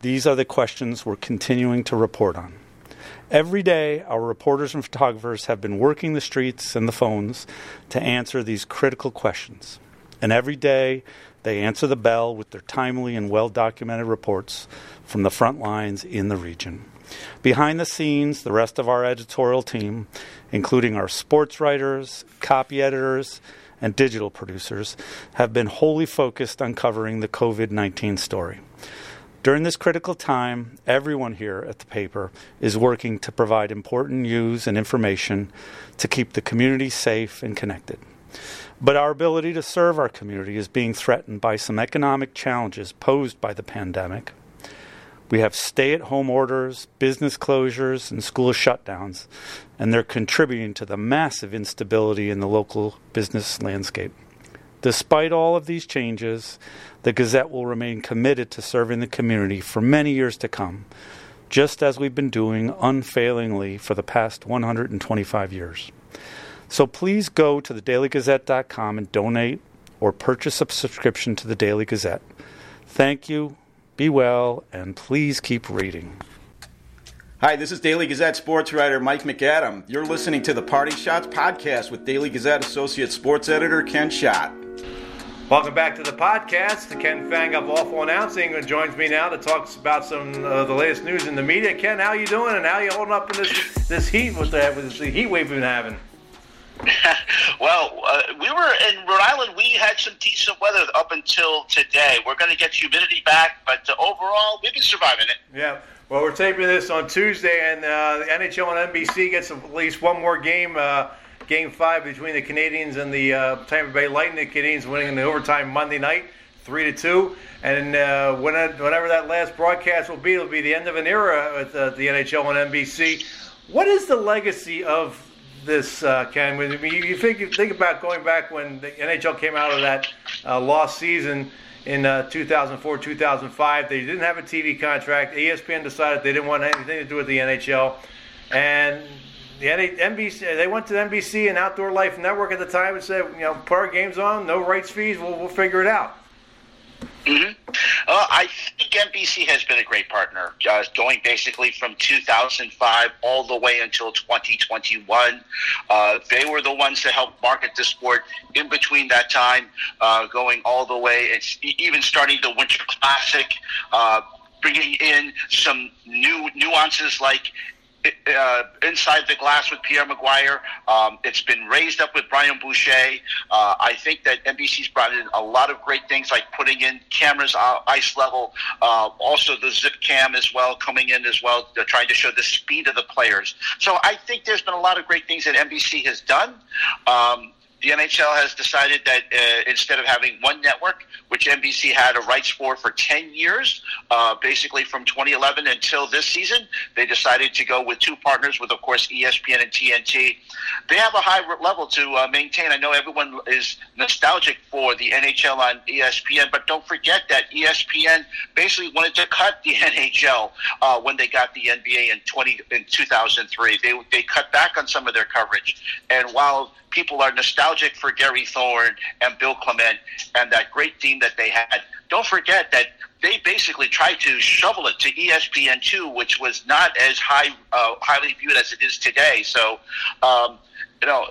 these are the questions we're continuing to report on. Every day, our reporters and photographers have been working the streets and the phones to answer these critical questions. And every day, they answer the bell with their timely and well documented reports from the front lines in the region. Behind the scenes, the rest of our editorial team, including our sports writers, copy editors, and digital producers, have been wholly focused on covering the COVID 19 story. During this critical time, everyone here at the paper is working to provide important news and information to keep the community safe and connected. But our ability to serve our community is being threatened by some economic challenges posed by the pandemic we have stay at home orders, business closures, and school shutdowns, and they're contributing to the massive instability in the local business landscape. Despite all of these changes, the Gazette will remain committed to serving the community for many years to come, just as we've been doing unfailingly for the past 125 years. So please go to thedailygazette.com and donate or purchase a subscription to the Daily Gazette. Thank you be well, and please keep reading. Hi, this is Daily Gazette sports writer Mike McAdam. You're listening to the Parting Schotts podcast with Daily Gazette associate sports editor Ken Schott. Welcome back to the podcast. Ken Fang of Awful Announcing joins me now to talk about some uh, the latest news in the media. Ken, how you doing, and how you holding up in this this heat with the, with the heat wave we've been having? [laughs] well, uh, we were in Rhode Island. We had some decent weather up until today. We're going to get humidity back, but uh, overall, we've been surviving it. Yeah. Well, we're taping this on Tuesday, and uh, the NHL and NBC gets at least one more game. Uh, game five between the Canadiens and the uh, Tampa Bay Lightning. The Canadiens winning in the overtime Monday night, three to two. And uh, whenever that last broadcast will be, it'll be the end of an era with the NHL and NBC What is the legacy of this, uh, Ken? When you, you think you think about going back when the NHL came out of that uh, lost season in uh, 2004, 2005, they didn't have a TV contract. ESPN decided they didn't want anything to do with the NHL, and the NBC they went to NBC and Outdoor Life Network at the time and said, you know, put our games on, no rights fees, we'll, we'll figure it out. Mm-hmm. Uh, I think NBC has been a great partner, uh, going basically from 2005 all the way until 2021. Uh, they were the ones that helped market the sport in between that time, uh, going all the way. It's even starting the Winter Classic, uh, bringing in some new nuances like uh, inside the glass with Pierre McGuire. Um, it's been raised up with Brian Boucher. Uh, I think that NBC's brought in a lot of great things, like putting in cameras uh, ice level, uh, also the zip cam as well coming in as well. They're trying to show the speed of the players. So I think there's been a lot of great things that NBC has done. Um, the NHL has decided that uh, instead of having one network, which NBC had a rights for for 10 years, uh, basically from 2011 until this season, they decided to go with two partners, with of course ESPN and TNT. They have a high level to uh, maintain. I know everyone is nostalgic for the NHL on ESPN, but don't forget that ESPN basically wanted to cut the [laughs] NHL uh, when they got the NBA in 20 in 2003. They they cut back on some of their coverage, and while people are nostalgic for Gary Thorne and Bill Clement and that great team that they had. Don't forget that they basically tried to shovel it to ESPN2, which was not as high, uh, highly viewed as it is today. So, um, you know,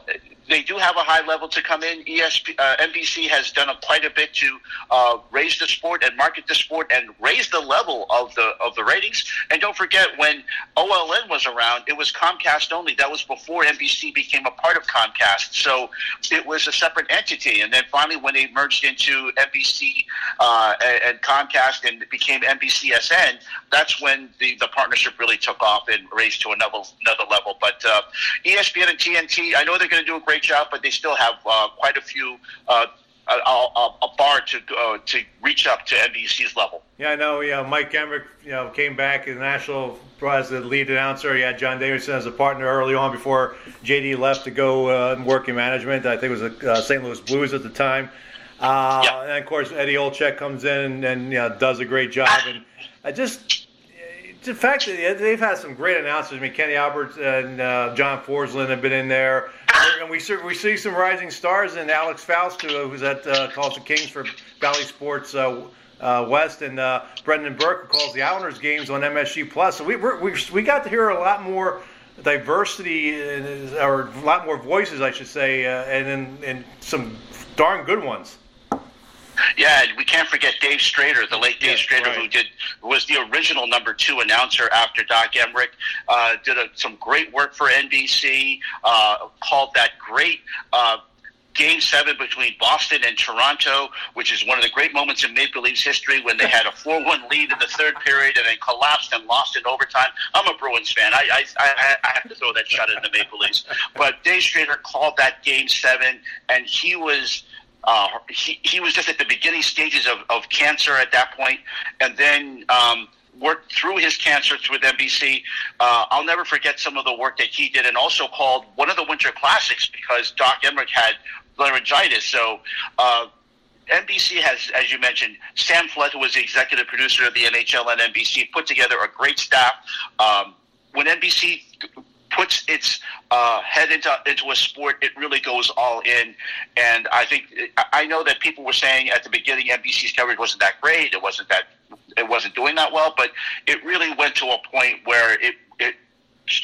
they do have a high level to come in. ESP, uh, NBC has done a, quite a bit to uh, raise the sport and market the sport and raise the level of the of the ratings. And don't forget, when OLN was around, it was Comcast only. That was before NBC became a part of Comcast, so it was a separate entity. And then finally, when they merged into NBC uh, and Comcast and became NBCSN, that's when the, the partnership really took off and raised to another another level. But uh, ESPN and TNT, I know they're going to do a great great job, but they still have uh, quite a few. Uh, a, a, a, bar to uh, to reach up to NBC's level. Yeah, I know. Yeah, Mike Emrick, you know, came back in the national as the lead announcer. He had John Davidson as a partner early on before JD left to go uh, and work in management. I think it was the uh, St. Louis Blues at the time. Uh, yeah. And of course, Eddie Olczyk comes in and, and you know, does a great job. And I just the fact that they've had some great announcers. I mean, Kenny Albert and uh, John Forslund have been in there and we see, we see some rising stars in Alex Faust, who's at uh, calls the Kings for Bally Sports uh, uh, West, and uh, Brendan Burke, who calls the Islanders games on MSG Plus. So we we we got to hear a lot more diversity, or a lot more voices, I should say, uh, and and some darn good ones. Yeah, we can't forget Dave Strader, the late Dave Strader, right. who did was the original number two announcer after Doc Emrick. Uh, did a, some great work for NBC. Uh, called that great. Uh, Game seven between Boston and Toronto, which is one of the great moments in Maple Leafs history when they had a 4 1 lead in the third period and then collapsed and lost in overtime. I'm a Bruins fan. I, I, I, I have to throw that shot in the Maple Leafs. But Dave Strader called that game seven, and he was uh, he, he was just at the beginning stages of, of cancer at that point, and then um, worked through his cancer with NBC. Uh, I'll never forget some of the work that he did, and also called one of the Winter Classics because Doc Emrick had laryngitis. So. Uh, NBC has, as you mentioned, Sam Flood, who was the executive producer of the NHL and NBC, put together a great staff. Um, when NBC puts its uh, head into into a sport, it really goes all in. And I think I know that people were saying at the beginning NBC's coverage wasn't that great. It wasn't that it wasn't doing that well, but it really went to a point where it it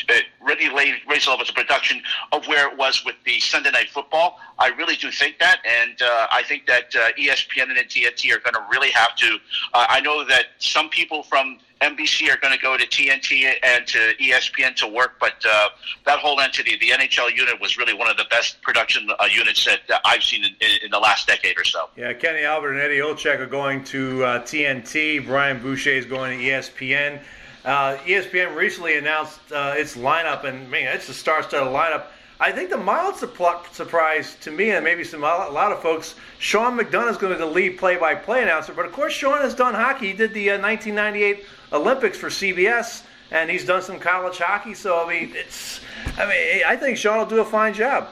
it really raised levels of production of where it was with the Sunday Night Football. I really do think that, and uh, I think that uh, ESPN and TNT are going to really have to. Uh, I know that some people from NBC are going to go to TNT and to ESPN to work, but uh, that whole entity, the NHL unit, was really one of the best production uh, units that uh, I've seen in, in, the last decade or so. Yeah, Kenny Albert and Eddie Olczyk are going to TNT. Brian Boucher is going to ESPN. Uh, ESPN recently announced uh, its lineup, and man, it's a star-studded lineup. I think the mild surprise to me, and maybe some a lot of folks, Sean McDonough is going to be the lead play-by-play announcer. But of course, Sean has done hockey. He did the uh, 1998 Olympics for CBS, and he's done some college hockey. So I mean, it's I mean, I think Sean will do a fine job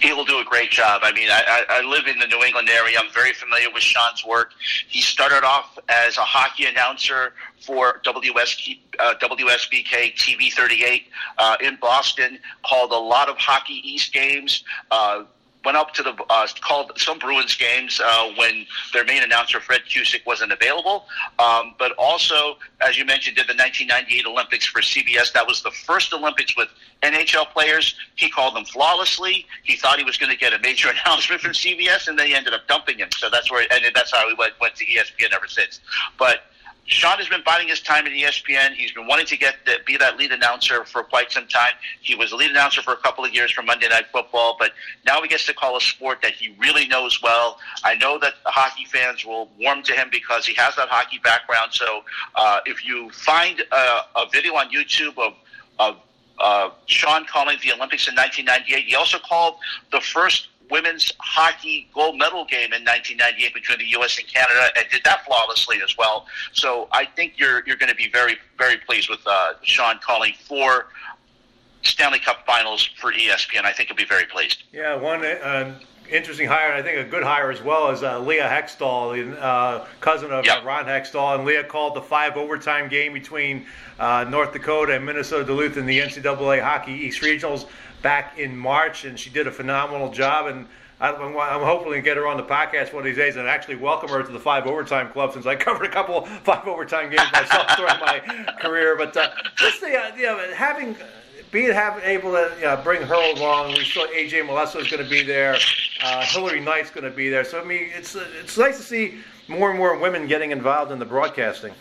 he will do a great job. I mean, I, I, live in the New England area. I'm very familiar with Sean's work. He started off as a hockey announcer for WS, uh, WSBK TV 38 uh, in Boston, called a lot of Hockey East games. Uh, went up to the uh, called some Bruins games uh, when their main announcer Fred Cusick wasn't available. Um, but also, as you mentioned, did the 1998 Olympics for CBS. That was the first Olympics with NHL players. He called them flawlessly. He thought he was going to get a major [laughs] announcement from CBS, and they ended up dumping him. So that's where and that's how he went, went to ESPN ever since. But Sean has been biding his time at ESPN. He's been wanting to get the, be that lead announcer for quite some time. He was a lead announcer for a couple of years for Monday Night Football, but now he gets to call a sport that he really knows well. I know that the hockey fans will warm to him because he has that hockey background. So uh, if you find a, a video on YouTube of, of uh, Sean calling the Olympics in 1998, he also called the first women's hockey gold medal game in 1998 between the U.S. and Canada, and did that flawlessly as well. So I think you're you're going to be very very pleased with uh, Sean calling four Stanley Cup Finals for ESPN. I think you'll be very pleased. Yeah, one. Uh, interesting hire, and I think a good hire as well is uh, Leah Hextall, uh, cousin of yep. Ron Hextall. And Leah called the five overtime game between uh, North Dakota and Minnesota Duluth in the NCAA Hockey East Regionals back in March, and she did a phenomenal job. And I'm, I'm hoping to get her on the podcast one of these days and actually welcome her to the five overtime club since I [laughs] covered a couple five overtime games myself during my [laughs] career. But uh, just the you know, having being able to you know, bring her along. We saw AJ Mleczko is going to be there. Uh, Hilary Knight's going to be there. So I mean, it's it's nice to see more and more women getting involved in the broadcasting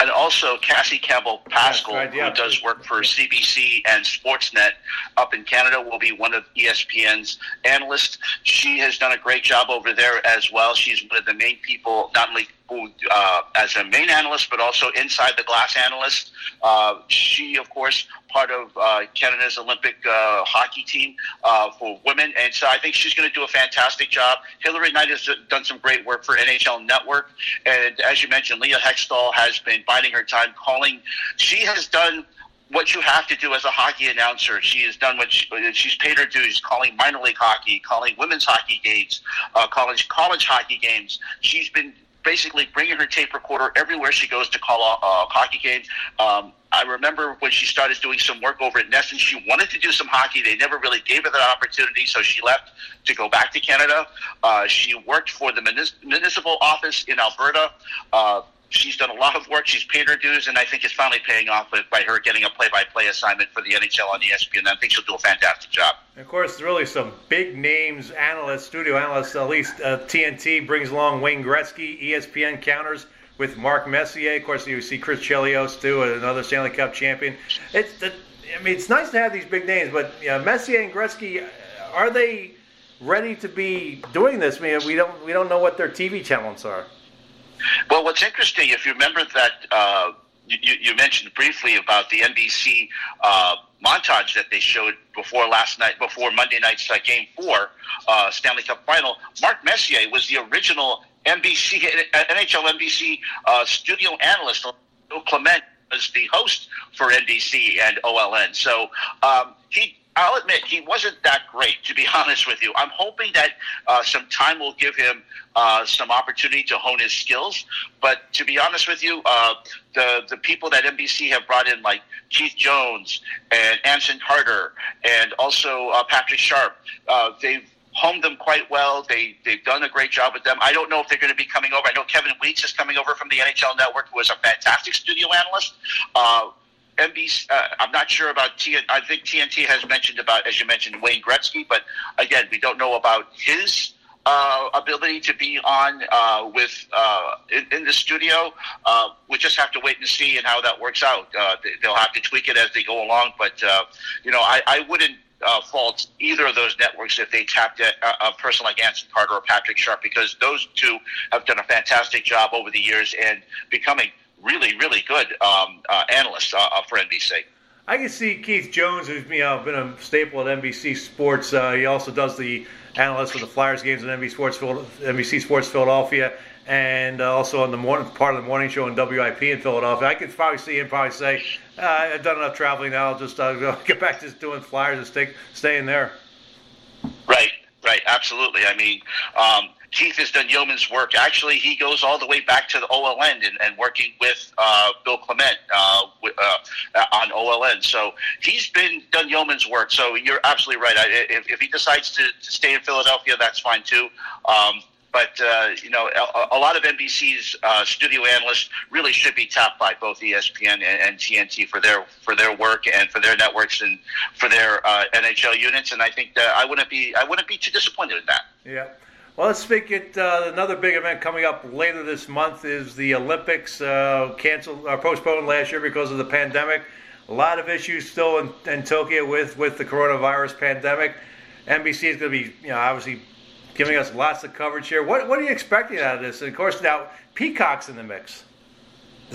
and also Cassie Campbell Pascall, right, yeah. who does work for CBC and Sportsnet up in Canada, will be one of ESPN's analysts. She has done a great job over there as well. She's one of the main people, not only uh, as a main analyst, but also inside the glass analyst. Uh, she, of course, part of uh, Canada's Olympic uh, hockey team uh, for women, and so I think she's going to do a fantastic job. Hilary Knight has done some great work for NHL Network, and as you mentioned, Leah Hextall has been biding her time calling. She has done what you have to do as a hockey announcer. She has done what she, she's paid her dues, calling minor league hockey, calling women's hockey games, uh, college college hockey games. She's been basically bringing her tape recorder everywhere she goes to call a hockey game. Um, I remember when she started doing some work over at NESN, she wanted to do some hockey. They never really gave her that opportunity, so she left to go back to Canada. Uh, she worked for the municipal office in Alberta. Uh, she's done a lot of work. She's paid her dues, and I think it's finally paying off by her getting a play-by-play assignment for the NHL on ESPN. I think she'll do a fantastic job. of course, really some big names, analysts, studio analysts. At least uh, TNT brings along Wayne Gretzky. ESPN counters with Mark Messier. Of course, you see Chris Chelios too, another Stanley Cup champion. It's, it, I mean, it's nice to have these big names, but you know, Messier and Gretzky, are they ready to be doing this? I mean, we don't we don't know what their TV talents are. Well, what's interesting, if you remember that uh, you, you, mentioned briefly about the NBC uh, montage that they showed before last night, before Monday night's uh, Game Four uh, Stanley Cup Final. Mark Messier was the original NBC NHL NBC uh, studio analyst. Clement was the host for NBC and OLN. So um, he I'll admit he wasn't that great, to be [laughs] honest with you. I'm hoping that uh, some time will give him uh, some opportunity to hone his skills. But to be honest with you, uh, the the people that NBC have brought in, like Keith Jones and Anson Carter, and also uh, Patrick Sharp, uh, they've honed them quite well. They they've done a great job with them. I don't know if they're going to be coming over. I know Kevin Weeks is coming over from the NHL Network, who is a fantastic studio analyst. Uh, NBC, uh, I'm not sure about TNT. I think TNT has mentioned about, as you mentioned, Wayne Gretzky, but again, we don't know about his uh, ability to be on uh, with uh, in, in, the studio. Uh, we just have to wait and see and how that works out. Uh, they'll have to tweak it as they go along, but uh, you know, I, I wouldn't. fault either of those networks if they tapped a, a person like Anson Carter or Patrick Sharp because those two have done a fantastic job over the years and becoming really, really good um, uh, analysts uh, for NBC. I can see Keith Jones, who's you know been a staple at NBC Sports. Uh, he also does the analyst for the Flyers games on NBC Sports, NBC Sports Philadelphia, and uh, also on the morning part of the morning show on WIP in Philadelphia. I could probably see him probably say, uh, "I've done enough traveling now. I'll just uh, [laughs] get back to doing Flyers and stay staying there." Right, right, absolutely. I mean. Um, Keith has done yeoman's work. Actually, he goes all the way back to the OLN and, and working with uh, Bill Clement uh, uh, on OLN. So he's been done yeoman's work. So you're absolutely right. I, if, if he decides to, to stay in Philadelphia, that's fine too. Um, but uh, you know, a, a, lot of NBC's uh, studio analysts really should be tapped by both ESPN and, and, TNT for their for their work and for their networks and for their uh, NHL units. And I think that I wouldn't be I wouldn't be too disappointed in that. Yeah. Well, let's speak it. Uh, another big event coming up later this month is the Olympics, uh, canceled or postponed last year because of the pandemic. A lot of issues still in, in Tokyo with, with the coronavirus pandemic. NBC is going to be, you know, obviously giving us lots of coverage here. What what are you expecting out of this? And of course, now Peacock's in the mix.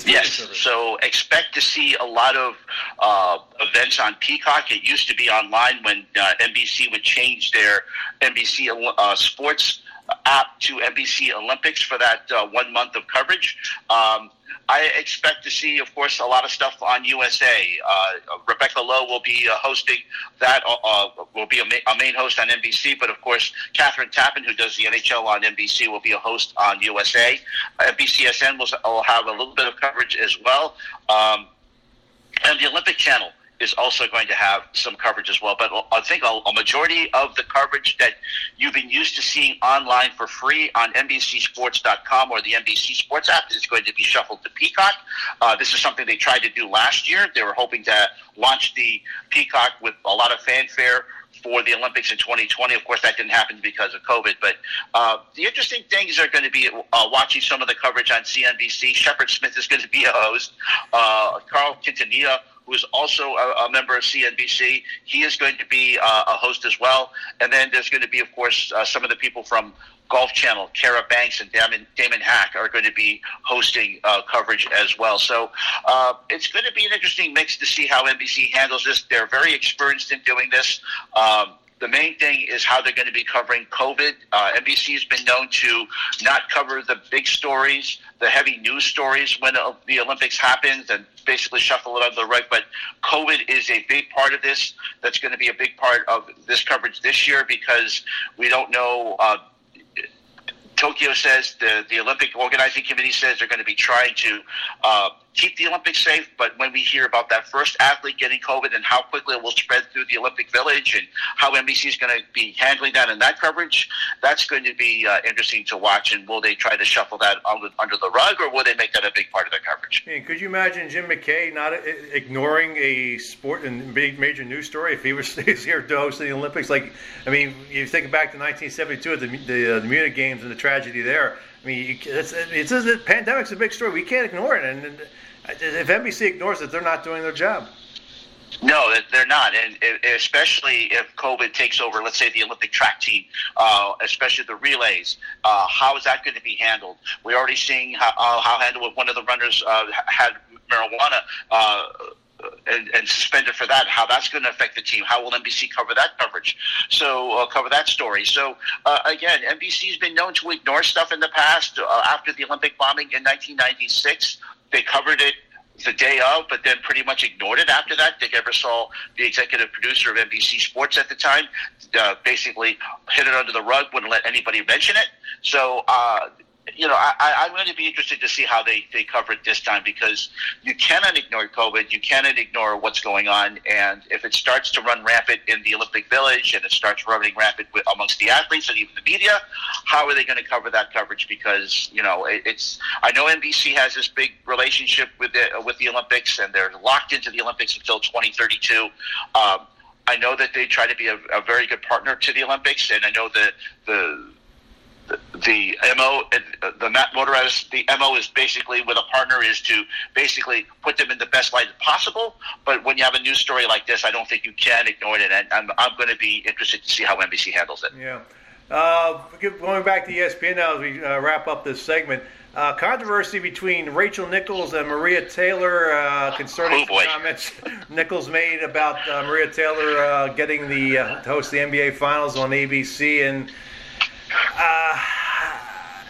Yes, so expect to see a lot of uh, events on Peacock. It used to be online when uh, NBC would change their NBC uh, Sports app to NBC Olympics for that uh, one month of coverage. Um, I expect to see, of course, a lot of stuff on USA. Uh, Rebecca Lowe will be uh, hosting that, uh, uh will be a, ma- a, main host on NBC, but of course, Kathryn Tappen, who does the NHL on NBC, will be a host on USA. NBCSN will, will have a little bit of coverage as well. Um, and the Olympic Channel is also going to have some coverage as well. But I think a, a, majority of the coverage that you've been used to seeing online for free on NBCSports.com or the NBC Sports app is going to be shuffled to Peacock. Uh, this is something they tried to do last year. They were hoping to launch the Peacock with a lot of fanfare for the Olympics in 2020. Of course, that didn't happen because of COVID. But uh, the interesting things are going to be uh, watching some of the coverage on CNBC. Shepard Smith is going to be a host. Uh, Carl Quintanilla who is also a, a, member of CNBC. He is going to be uh, a host as well. And then there's going to be, of course, uh, some of the people from Golf Channel, Cara Banks and Damon, Damon Hack are going to be hosting uh, coverage as well. So uh, it's going to be an interesting mix to see how NBC handles this. They're very experienced in doing this. Um, the main thing is how they're going to be covering COVID. Uh, NBC has been known to not cover the big stories, the heavy news stories when the Olympics happens, and basically shuffle it under the rug. But COVID is a big part of this. That's going to be a big part of this coverage this year because we don't know. Uh, Tokyo says the the Olympic organizing committee says they're going to be trying to uh, keep the Olympics safe. But when we hear about that first athlete getting COVID and how quickly it will spread through the Olympic Village and how NBC is going to be handling that in that coverage, that's going to be uh, interesting to watch. And will they try to shuffle that under, under the rug, or will they make that a big part of their coverage? I mean, could you imagine Jim McKay not ignoring a sport and big major news story if he was [laughs] here to host the Olympics? Like, I mean, you think back to 1972 at the, the, uh, the Munich Games and the tragedy there. I mean, it's, it's, it's pandemic's a big story. We can't ignore it, and, and if NBC ignores it, they're not doing their job. No, they're not, and especially if COVID takes over. Let's say the Olympic track team, uh, especially the relays. Uh, how is that going to be handled? We're already seeing how, uh, how handled one of the runners uh, had marijuana. Uh, and, and, suspended for that. How that's going to affect the team? How will NBC cover that coverage? So uh, cover that story. So uh, again, NBC's been known to ignore stuff in the past. Uh, after the Olympic bombing in 1996, they covered it the day of, but then pretty much ignored it after that. Dick Ebersol, the executive producer of NBC Sports at the time, uh, basically hid it under the rug, wouldn't let anybody mention it. So uh, you know, I, I'm going to be interested to see how they, they cover it this time because you cannot ignore COVID. You cannot ignore what's going on. And if it starts to run rampant in the Olympic Village and it starts running rampant with, amongst the athletes and even the media, how are they going to cover that coverage? Because, you know, it, it's, I know NBC has this big relationship with the, with the Olympics and they're locked into the Olympics until 2032. Um, I know that they try to be a, a very good partner to the Olympics, and I know that the the, mo uh, the Matt Motorez the mo is basically with a partner is to basically put them in the best light possible. But when you have a news story like this, I don't think you can ignore it, and I'm, I'm going to be interested to see how NBC handles it. Yeah. Uh, going back to ESPN now as we uh, wrap up this segment, uh, controversy between Rachel Nichols and Maria Taylor uh, concerning Oh, comments [laughs] Nichols made about uh, Maria Taylor uh, getting the uh, to host the NBA Finals on ABC. And uh,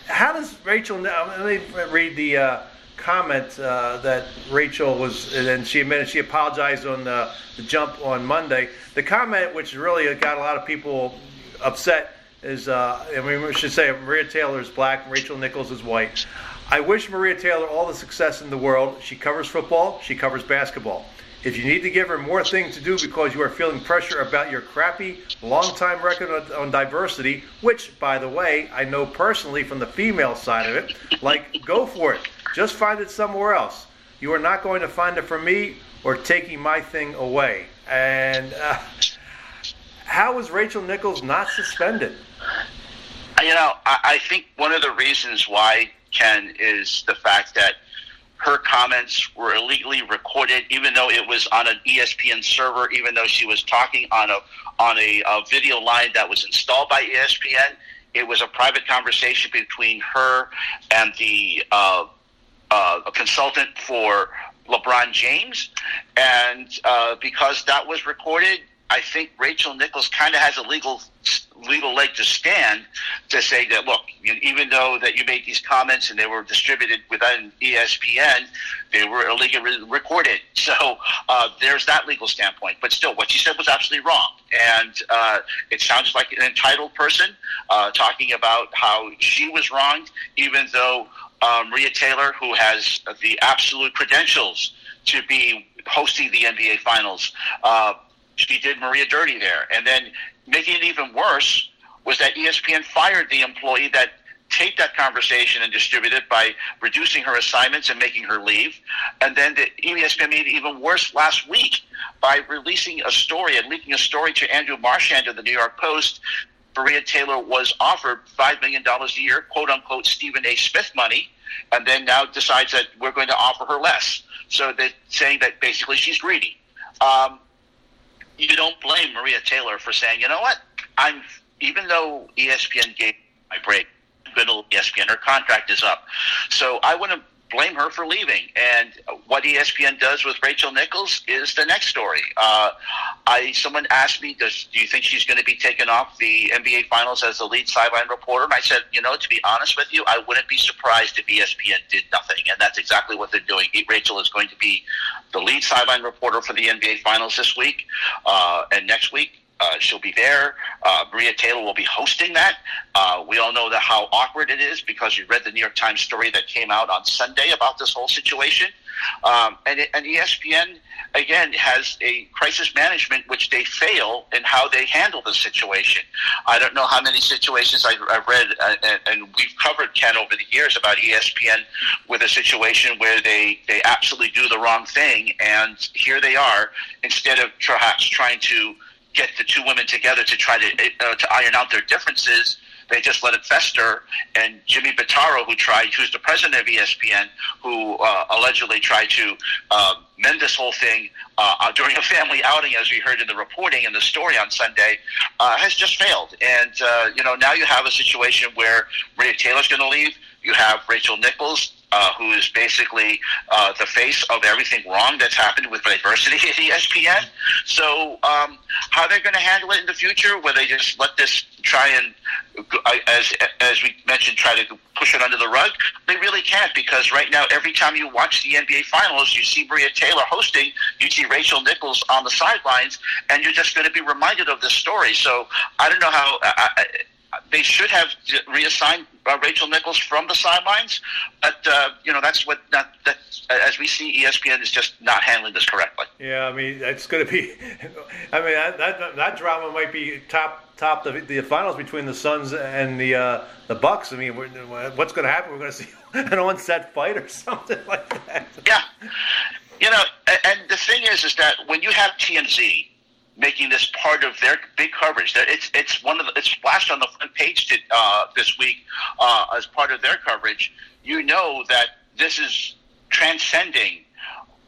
how does Rachel? know? Let me read the uh, comment uh, that Rachel was, and she admitted she apologized on the, the jump on Monday. The comment, which really got a lot of people upset, is uh, mean, we should say Maria Taylor is black, Rachel Nichols is white. I wish Maria Taylor all the success in the world. She covers football, she covers basketball. If you need to give her more things to do because you are feeling pressure about your crappy, long-time record on, on diversity, which, by the way, I know personally from the female side of it, like, go for it. Just find it somewhere else. You are not going to find it from me or taking my thing away. And uh, Rachel Nichols not suspended? You know, I, I think one of the reasons why Ken is the fact that her comments were illegally recorded, even though it was on an ESPN server, even though she was talking on a on a, a video line that was installed by ESPN. It was a private conversation between her and the uh, uh, consultant for LeBron James, and uh, because that was recorded, I think Rachel Nichols kind of has a legal legal leg to stand to say that look, you, even though that you made these comments and they were distributed within ESPN, they were illegally recorded. So uh, there's that legal standpoint. But still, what she said was absolutely wrong, and uh, it sounds like an entitled person uh, talking about how she was wronged, even though uh, Maria Taylor, who has the absolute credentials to be hosting the NBA Finals. Uh, she did Maria dirty there. And then making it even worse was that ESPN fired the employee that taped that conversation and distributed it by reducing her assignments and making her leave. And then the ESPN made it even worse last week by releasing a story and leaking a story to Andrew Marchand of the New York Post. Maria Taylor was offered $5 million a year, quote unquote, Stephen A. Smith money, and then now decides that we're going to offer her less. So they're saying that basically she's greedy. Um, you don't blame Maria Taylor for saying, you know what, I'm even though ESPN gave my break, good old ESPN, her contract is up, so I wouldn't blame her for leaving. And what ESPN does with Rachel Nichols is the next story. Uh, I someone asked me, does do you think she's going to be taken off the NBA Finals as the lead sideline reporter? And I said, you know, to be honest with you, I wouldn't be surprised if ESPN did nothing, and that's exactly what they're doing. Rachel is going to be the lead sideline reporter for the NBA Finals this week uh, and next week. Uh, she'll be there. Uh, Maria Taylor will be hosting that. Uh, we all know that how awkward it is because we read the New York Times story that came out on Sunday about this whole situation. Um, and, and ESPN again has a crisis management which they fail in how they handle the situation. I don't know how many situations I've, I've read uh, and, we've covered Ken over the years about ESPN with a situation where they they absolutely do the wrong thing, and here they are instead of perhaps trying to get the two women together to try to uh, to iron out their differences. They just let it fester, and Jimmy Pitaro, who tried, who's the president of ESPN, who uh, allegedly tried to uh, mend this whole thing uh, uh, during a family outing, as we heard in the reporting in the story on Sunday, uh, has just failed. And you know now you have a situation where Maria Taylor's going to leave. You have Rachel Nichols, uh, who is basically uh, the face of everything wrong that's happened with diversity at ESPN. So, um, how they're going to handle it in the future? Where they just let this try and, uh, as as we mentioned, try to push it under the rug? They really can't because right now, every time you watch the NBA Finals, you see Maria Taylor hosting, you see Rachel Nichols on the sidelines, and you're just going to be reminded of this story. So, I don't know how. I, I, they should have reassigned uh, Rachel Nichols from the sidelines, but uh, you know that's what that, that as we see, ESPN is just not handling this correctly. Yeah, I mean it's going to be. [laughs] I mean that, that that drama might be top top the, the finals between the Suns and the uh, the Bucks. I mean, what's going to happen? We're going to see [laughs] an on-set fight or [laughs] something like that. Yeah, you know, and, and the thing is, is that when you have TMZ making this part of their big coverage. It's it's one of the, it's splashed on the front page to, uh, this week uh, as part of their coverage. You know that this is transcending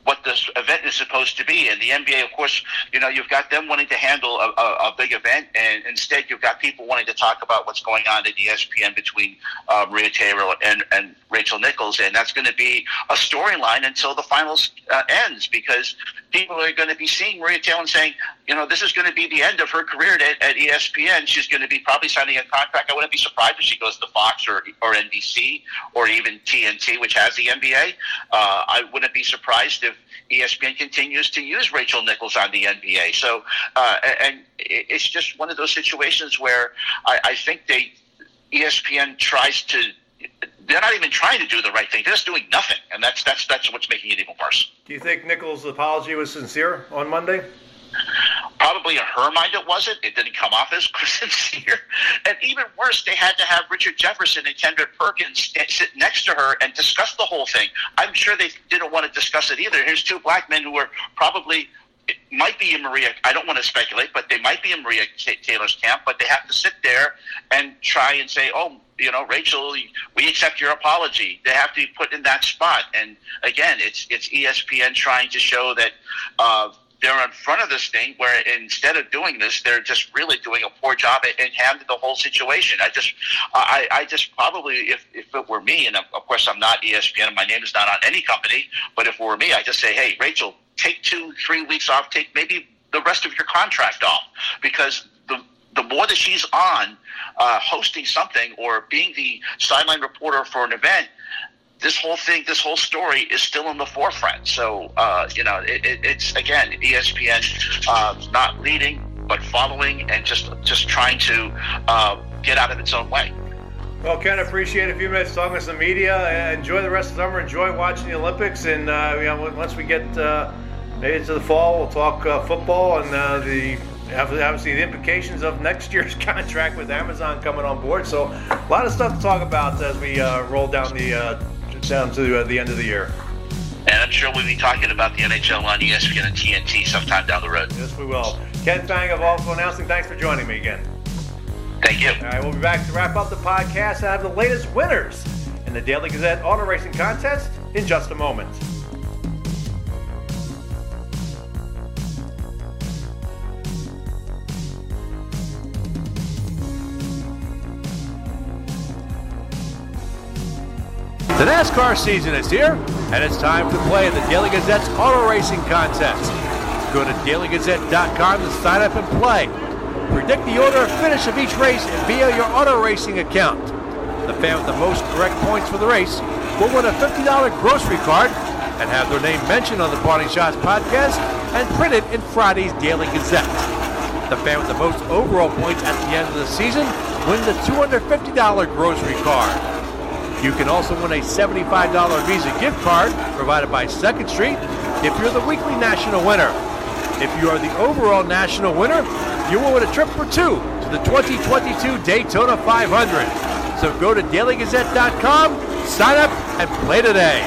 what this event is supposed to be. And the NBA, of course, you know, you've got them wanting to handle a, a, a big event, and instead you've got people wanting to talk about what's going on at ESPN between uh, Maria Taylor and, and Rachel Nichols, and that's going to be a storyline until the finals uh, ends because people are going to be seeing Maria Taylor and saying, you know, this is going to be the end of her career at, at ESPN. She's going to be probably signing a contract. I wouldn't be surprised if she goes to Fox or, or NBC or even TNT, which has the NBA. Uh, I wouldn't be surprised if ESPN continues to use Rachel Nichols on the NBA. So, uh, and it's just one of those situations where I, I think they ESPN tries to. They're not even trying to do the right thing. They're just doing nothing, and that's that's that's what's making it even worse. Do you think Nichols' apology was sincere on Monday? Probably in her mind it wasn't. It didn't come off as [laughs] sincere. And even worse, they had to have Richard Jefferson and Kendrick Perkins sit next to her and discuss the whole thing. I'm sure they didn't want to discuss it either. Here's two black men who were probably it might be in Maria. I don't want to speculate, but they might be in Maria Taylor's camp. But they have to sit there and try and say, "Oh, you know, Rachel, we accept your apology." They have to be put in that spot. And again, it's it's ESPN trying to show that uh, they're in front of this thing where instead of doing this, they're just really doing a poor job at handling the whole situation. I just, I, I just probably, if, if it were me, and of course I'm not ESPN, my name is not on any company, but if it were me, I just say, hey, Rachel, take two, three weeks off, take maybe the rest of your contract off because the the more that she's on uh, hosting something or being the sideline reporter for an event, this whole thing, this whole story is still in the forefront. So, uh, you know, it, it, it's again ESPN uh, not leading but following and just just trying to uh, get out of its own way. Well, Ken, appreciate a few minutes talking to some media. enjoy the rest of the summer. Enjoy watching the Olympics, and uh, you know, once we get uh, maybe into the fall, we'll talk uh, football and the obviously the implications of next [laughs] year's contract with Amazon coming on board. So, a lot of stuff to talk about as we roll down the down to uh, the end of the year. And I'm sure we'll be talking about the NHL on ESPN and TNT sometime down the road. Yes, we will. Ken Fang of Awful Announcing, thanks for joining me again. Thank you. All right, we'll be back to wrap up the podcast and have the latest winners in the Daily Gazette Auto Racing Contest in just a moment. The NASCAR season is here, and it's time to play the Daily Gazette's Auto Racing Contest. Go to dailygazette.com to sign up and play. Predict the order of finish of each race via your auto racing account. The fan with the most correct points for the race will win a $50 grocery card and have their name mentioned on the Parting Schotts podcast and printed in Friday's Daily Gazette. The fan with the most overall points at the end of the season wins a $250 grocery card. You can also win a $75 Visa gift card provided by Second Street if you're the weekly national winner. If you are the overall national winner, you will win a trip for two to the 2022 Daytona 500. So go to dailygazette.com, sign up, and play today.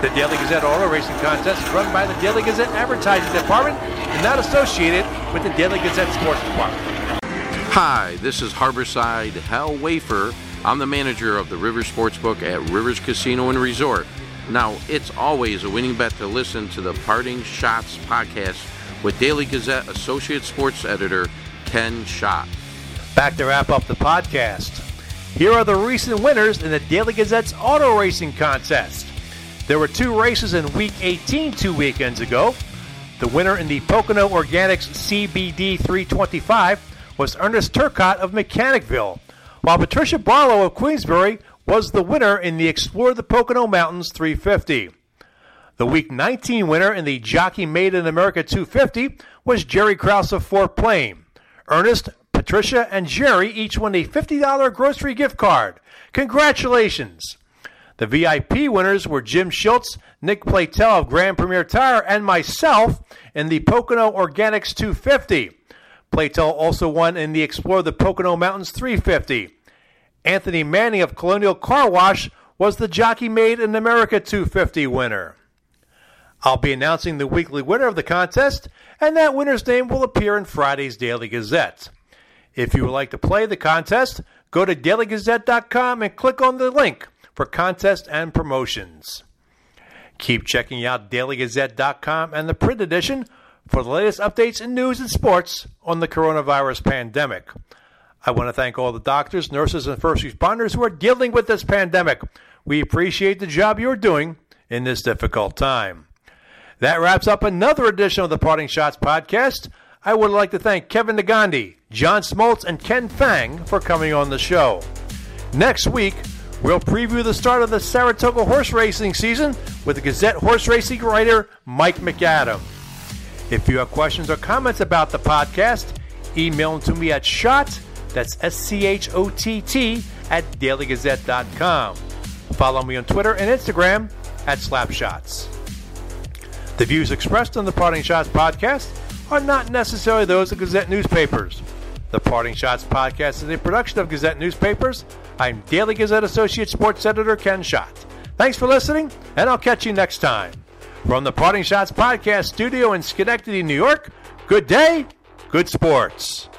The Daily Gazette Auto Racing Contest is run by the Daily Gazette Advertising Department and not associated with the Daily Gazette Sports Department. Hi, this is Harborside Hal Wafer I'm the manager of the Rivers Sportsbook at Rivers Casino and Resort. Now, it's always a winning bet to listen to the Parting Schotts podcast with Daily Gazette Associate Sports Editor Ken Schott. Back to wrap up the podcast. Here are the recent winners in the Daily Gazette's auto racing contest. There were two races in Week 18 two weekends ago. The winner in the Pocono Organics CBD 325 was Ernest Turcott of Mechanicville while Patricia Barlow of Queensbury was the winner in the Explore the Pocono Mountains 350. The Week 19 winner in the Jockey Made in America 250 was Jerry Krause of Fort Plain. Ernest, Patricia, and Jerry each won a $50 grocery gift card. Congratulations! The VIP winners were Jim Schultz, Nick Platel of Grand Premier Tire, and myself in the Pocono Organics 250. Plato also won in the Explore the Pocono Mountains 350. Anthony Manning of Colonial Car Wash was the Jockey Made in America 250 winner. I'll be announcing the weekly winner of the contest, and that winner's name will appear in Friday's Daily Gazette. If you would like to play the contest, go to dailygazette.com and click on the link for contest and promotions. Keep checking out dailygazette.com and the print edition for the latest updates in news and sports on the coronavirus pandemic. I want to thank all the doctors, nurses, and first responders who are dealing with this pandemic. We appreciate the job you're doing in this difficult time. That wraps up another edition of the Parting Schotts podcast. I would like to thank Kevin Negandhi, John Smoltz, and Ken Fang for coming on the show. Next week, we'll preview the start of the Saratoga horse racing season with the Gazette horse racing writer Mike McAdam. If you have questions or comments about the podcast, email them to me at schott, that's S-C-H-O-T-T, at dailygazette.com. Follow me on Twitter and Instagram at Slapshots. The views expressed on the Parting Schotts podcast are not necessarily those of Gazette newspapers. The Parting Schotts podcast is a production of Gazette newspapers. I'm Daily Gazette Associate Sports Editor Ken Schott. Thanks for listening, and I'll catch you next time. From the Parting Schotts podcast studio in Schenectady, New York, good day, good sports.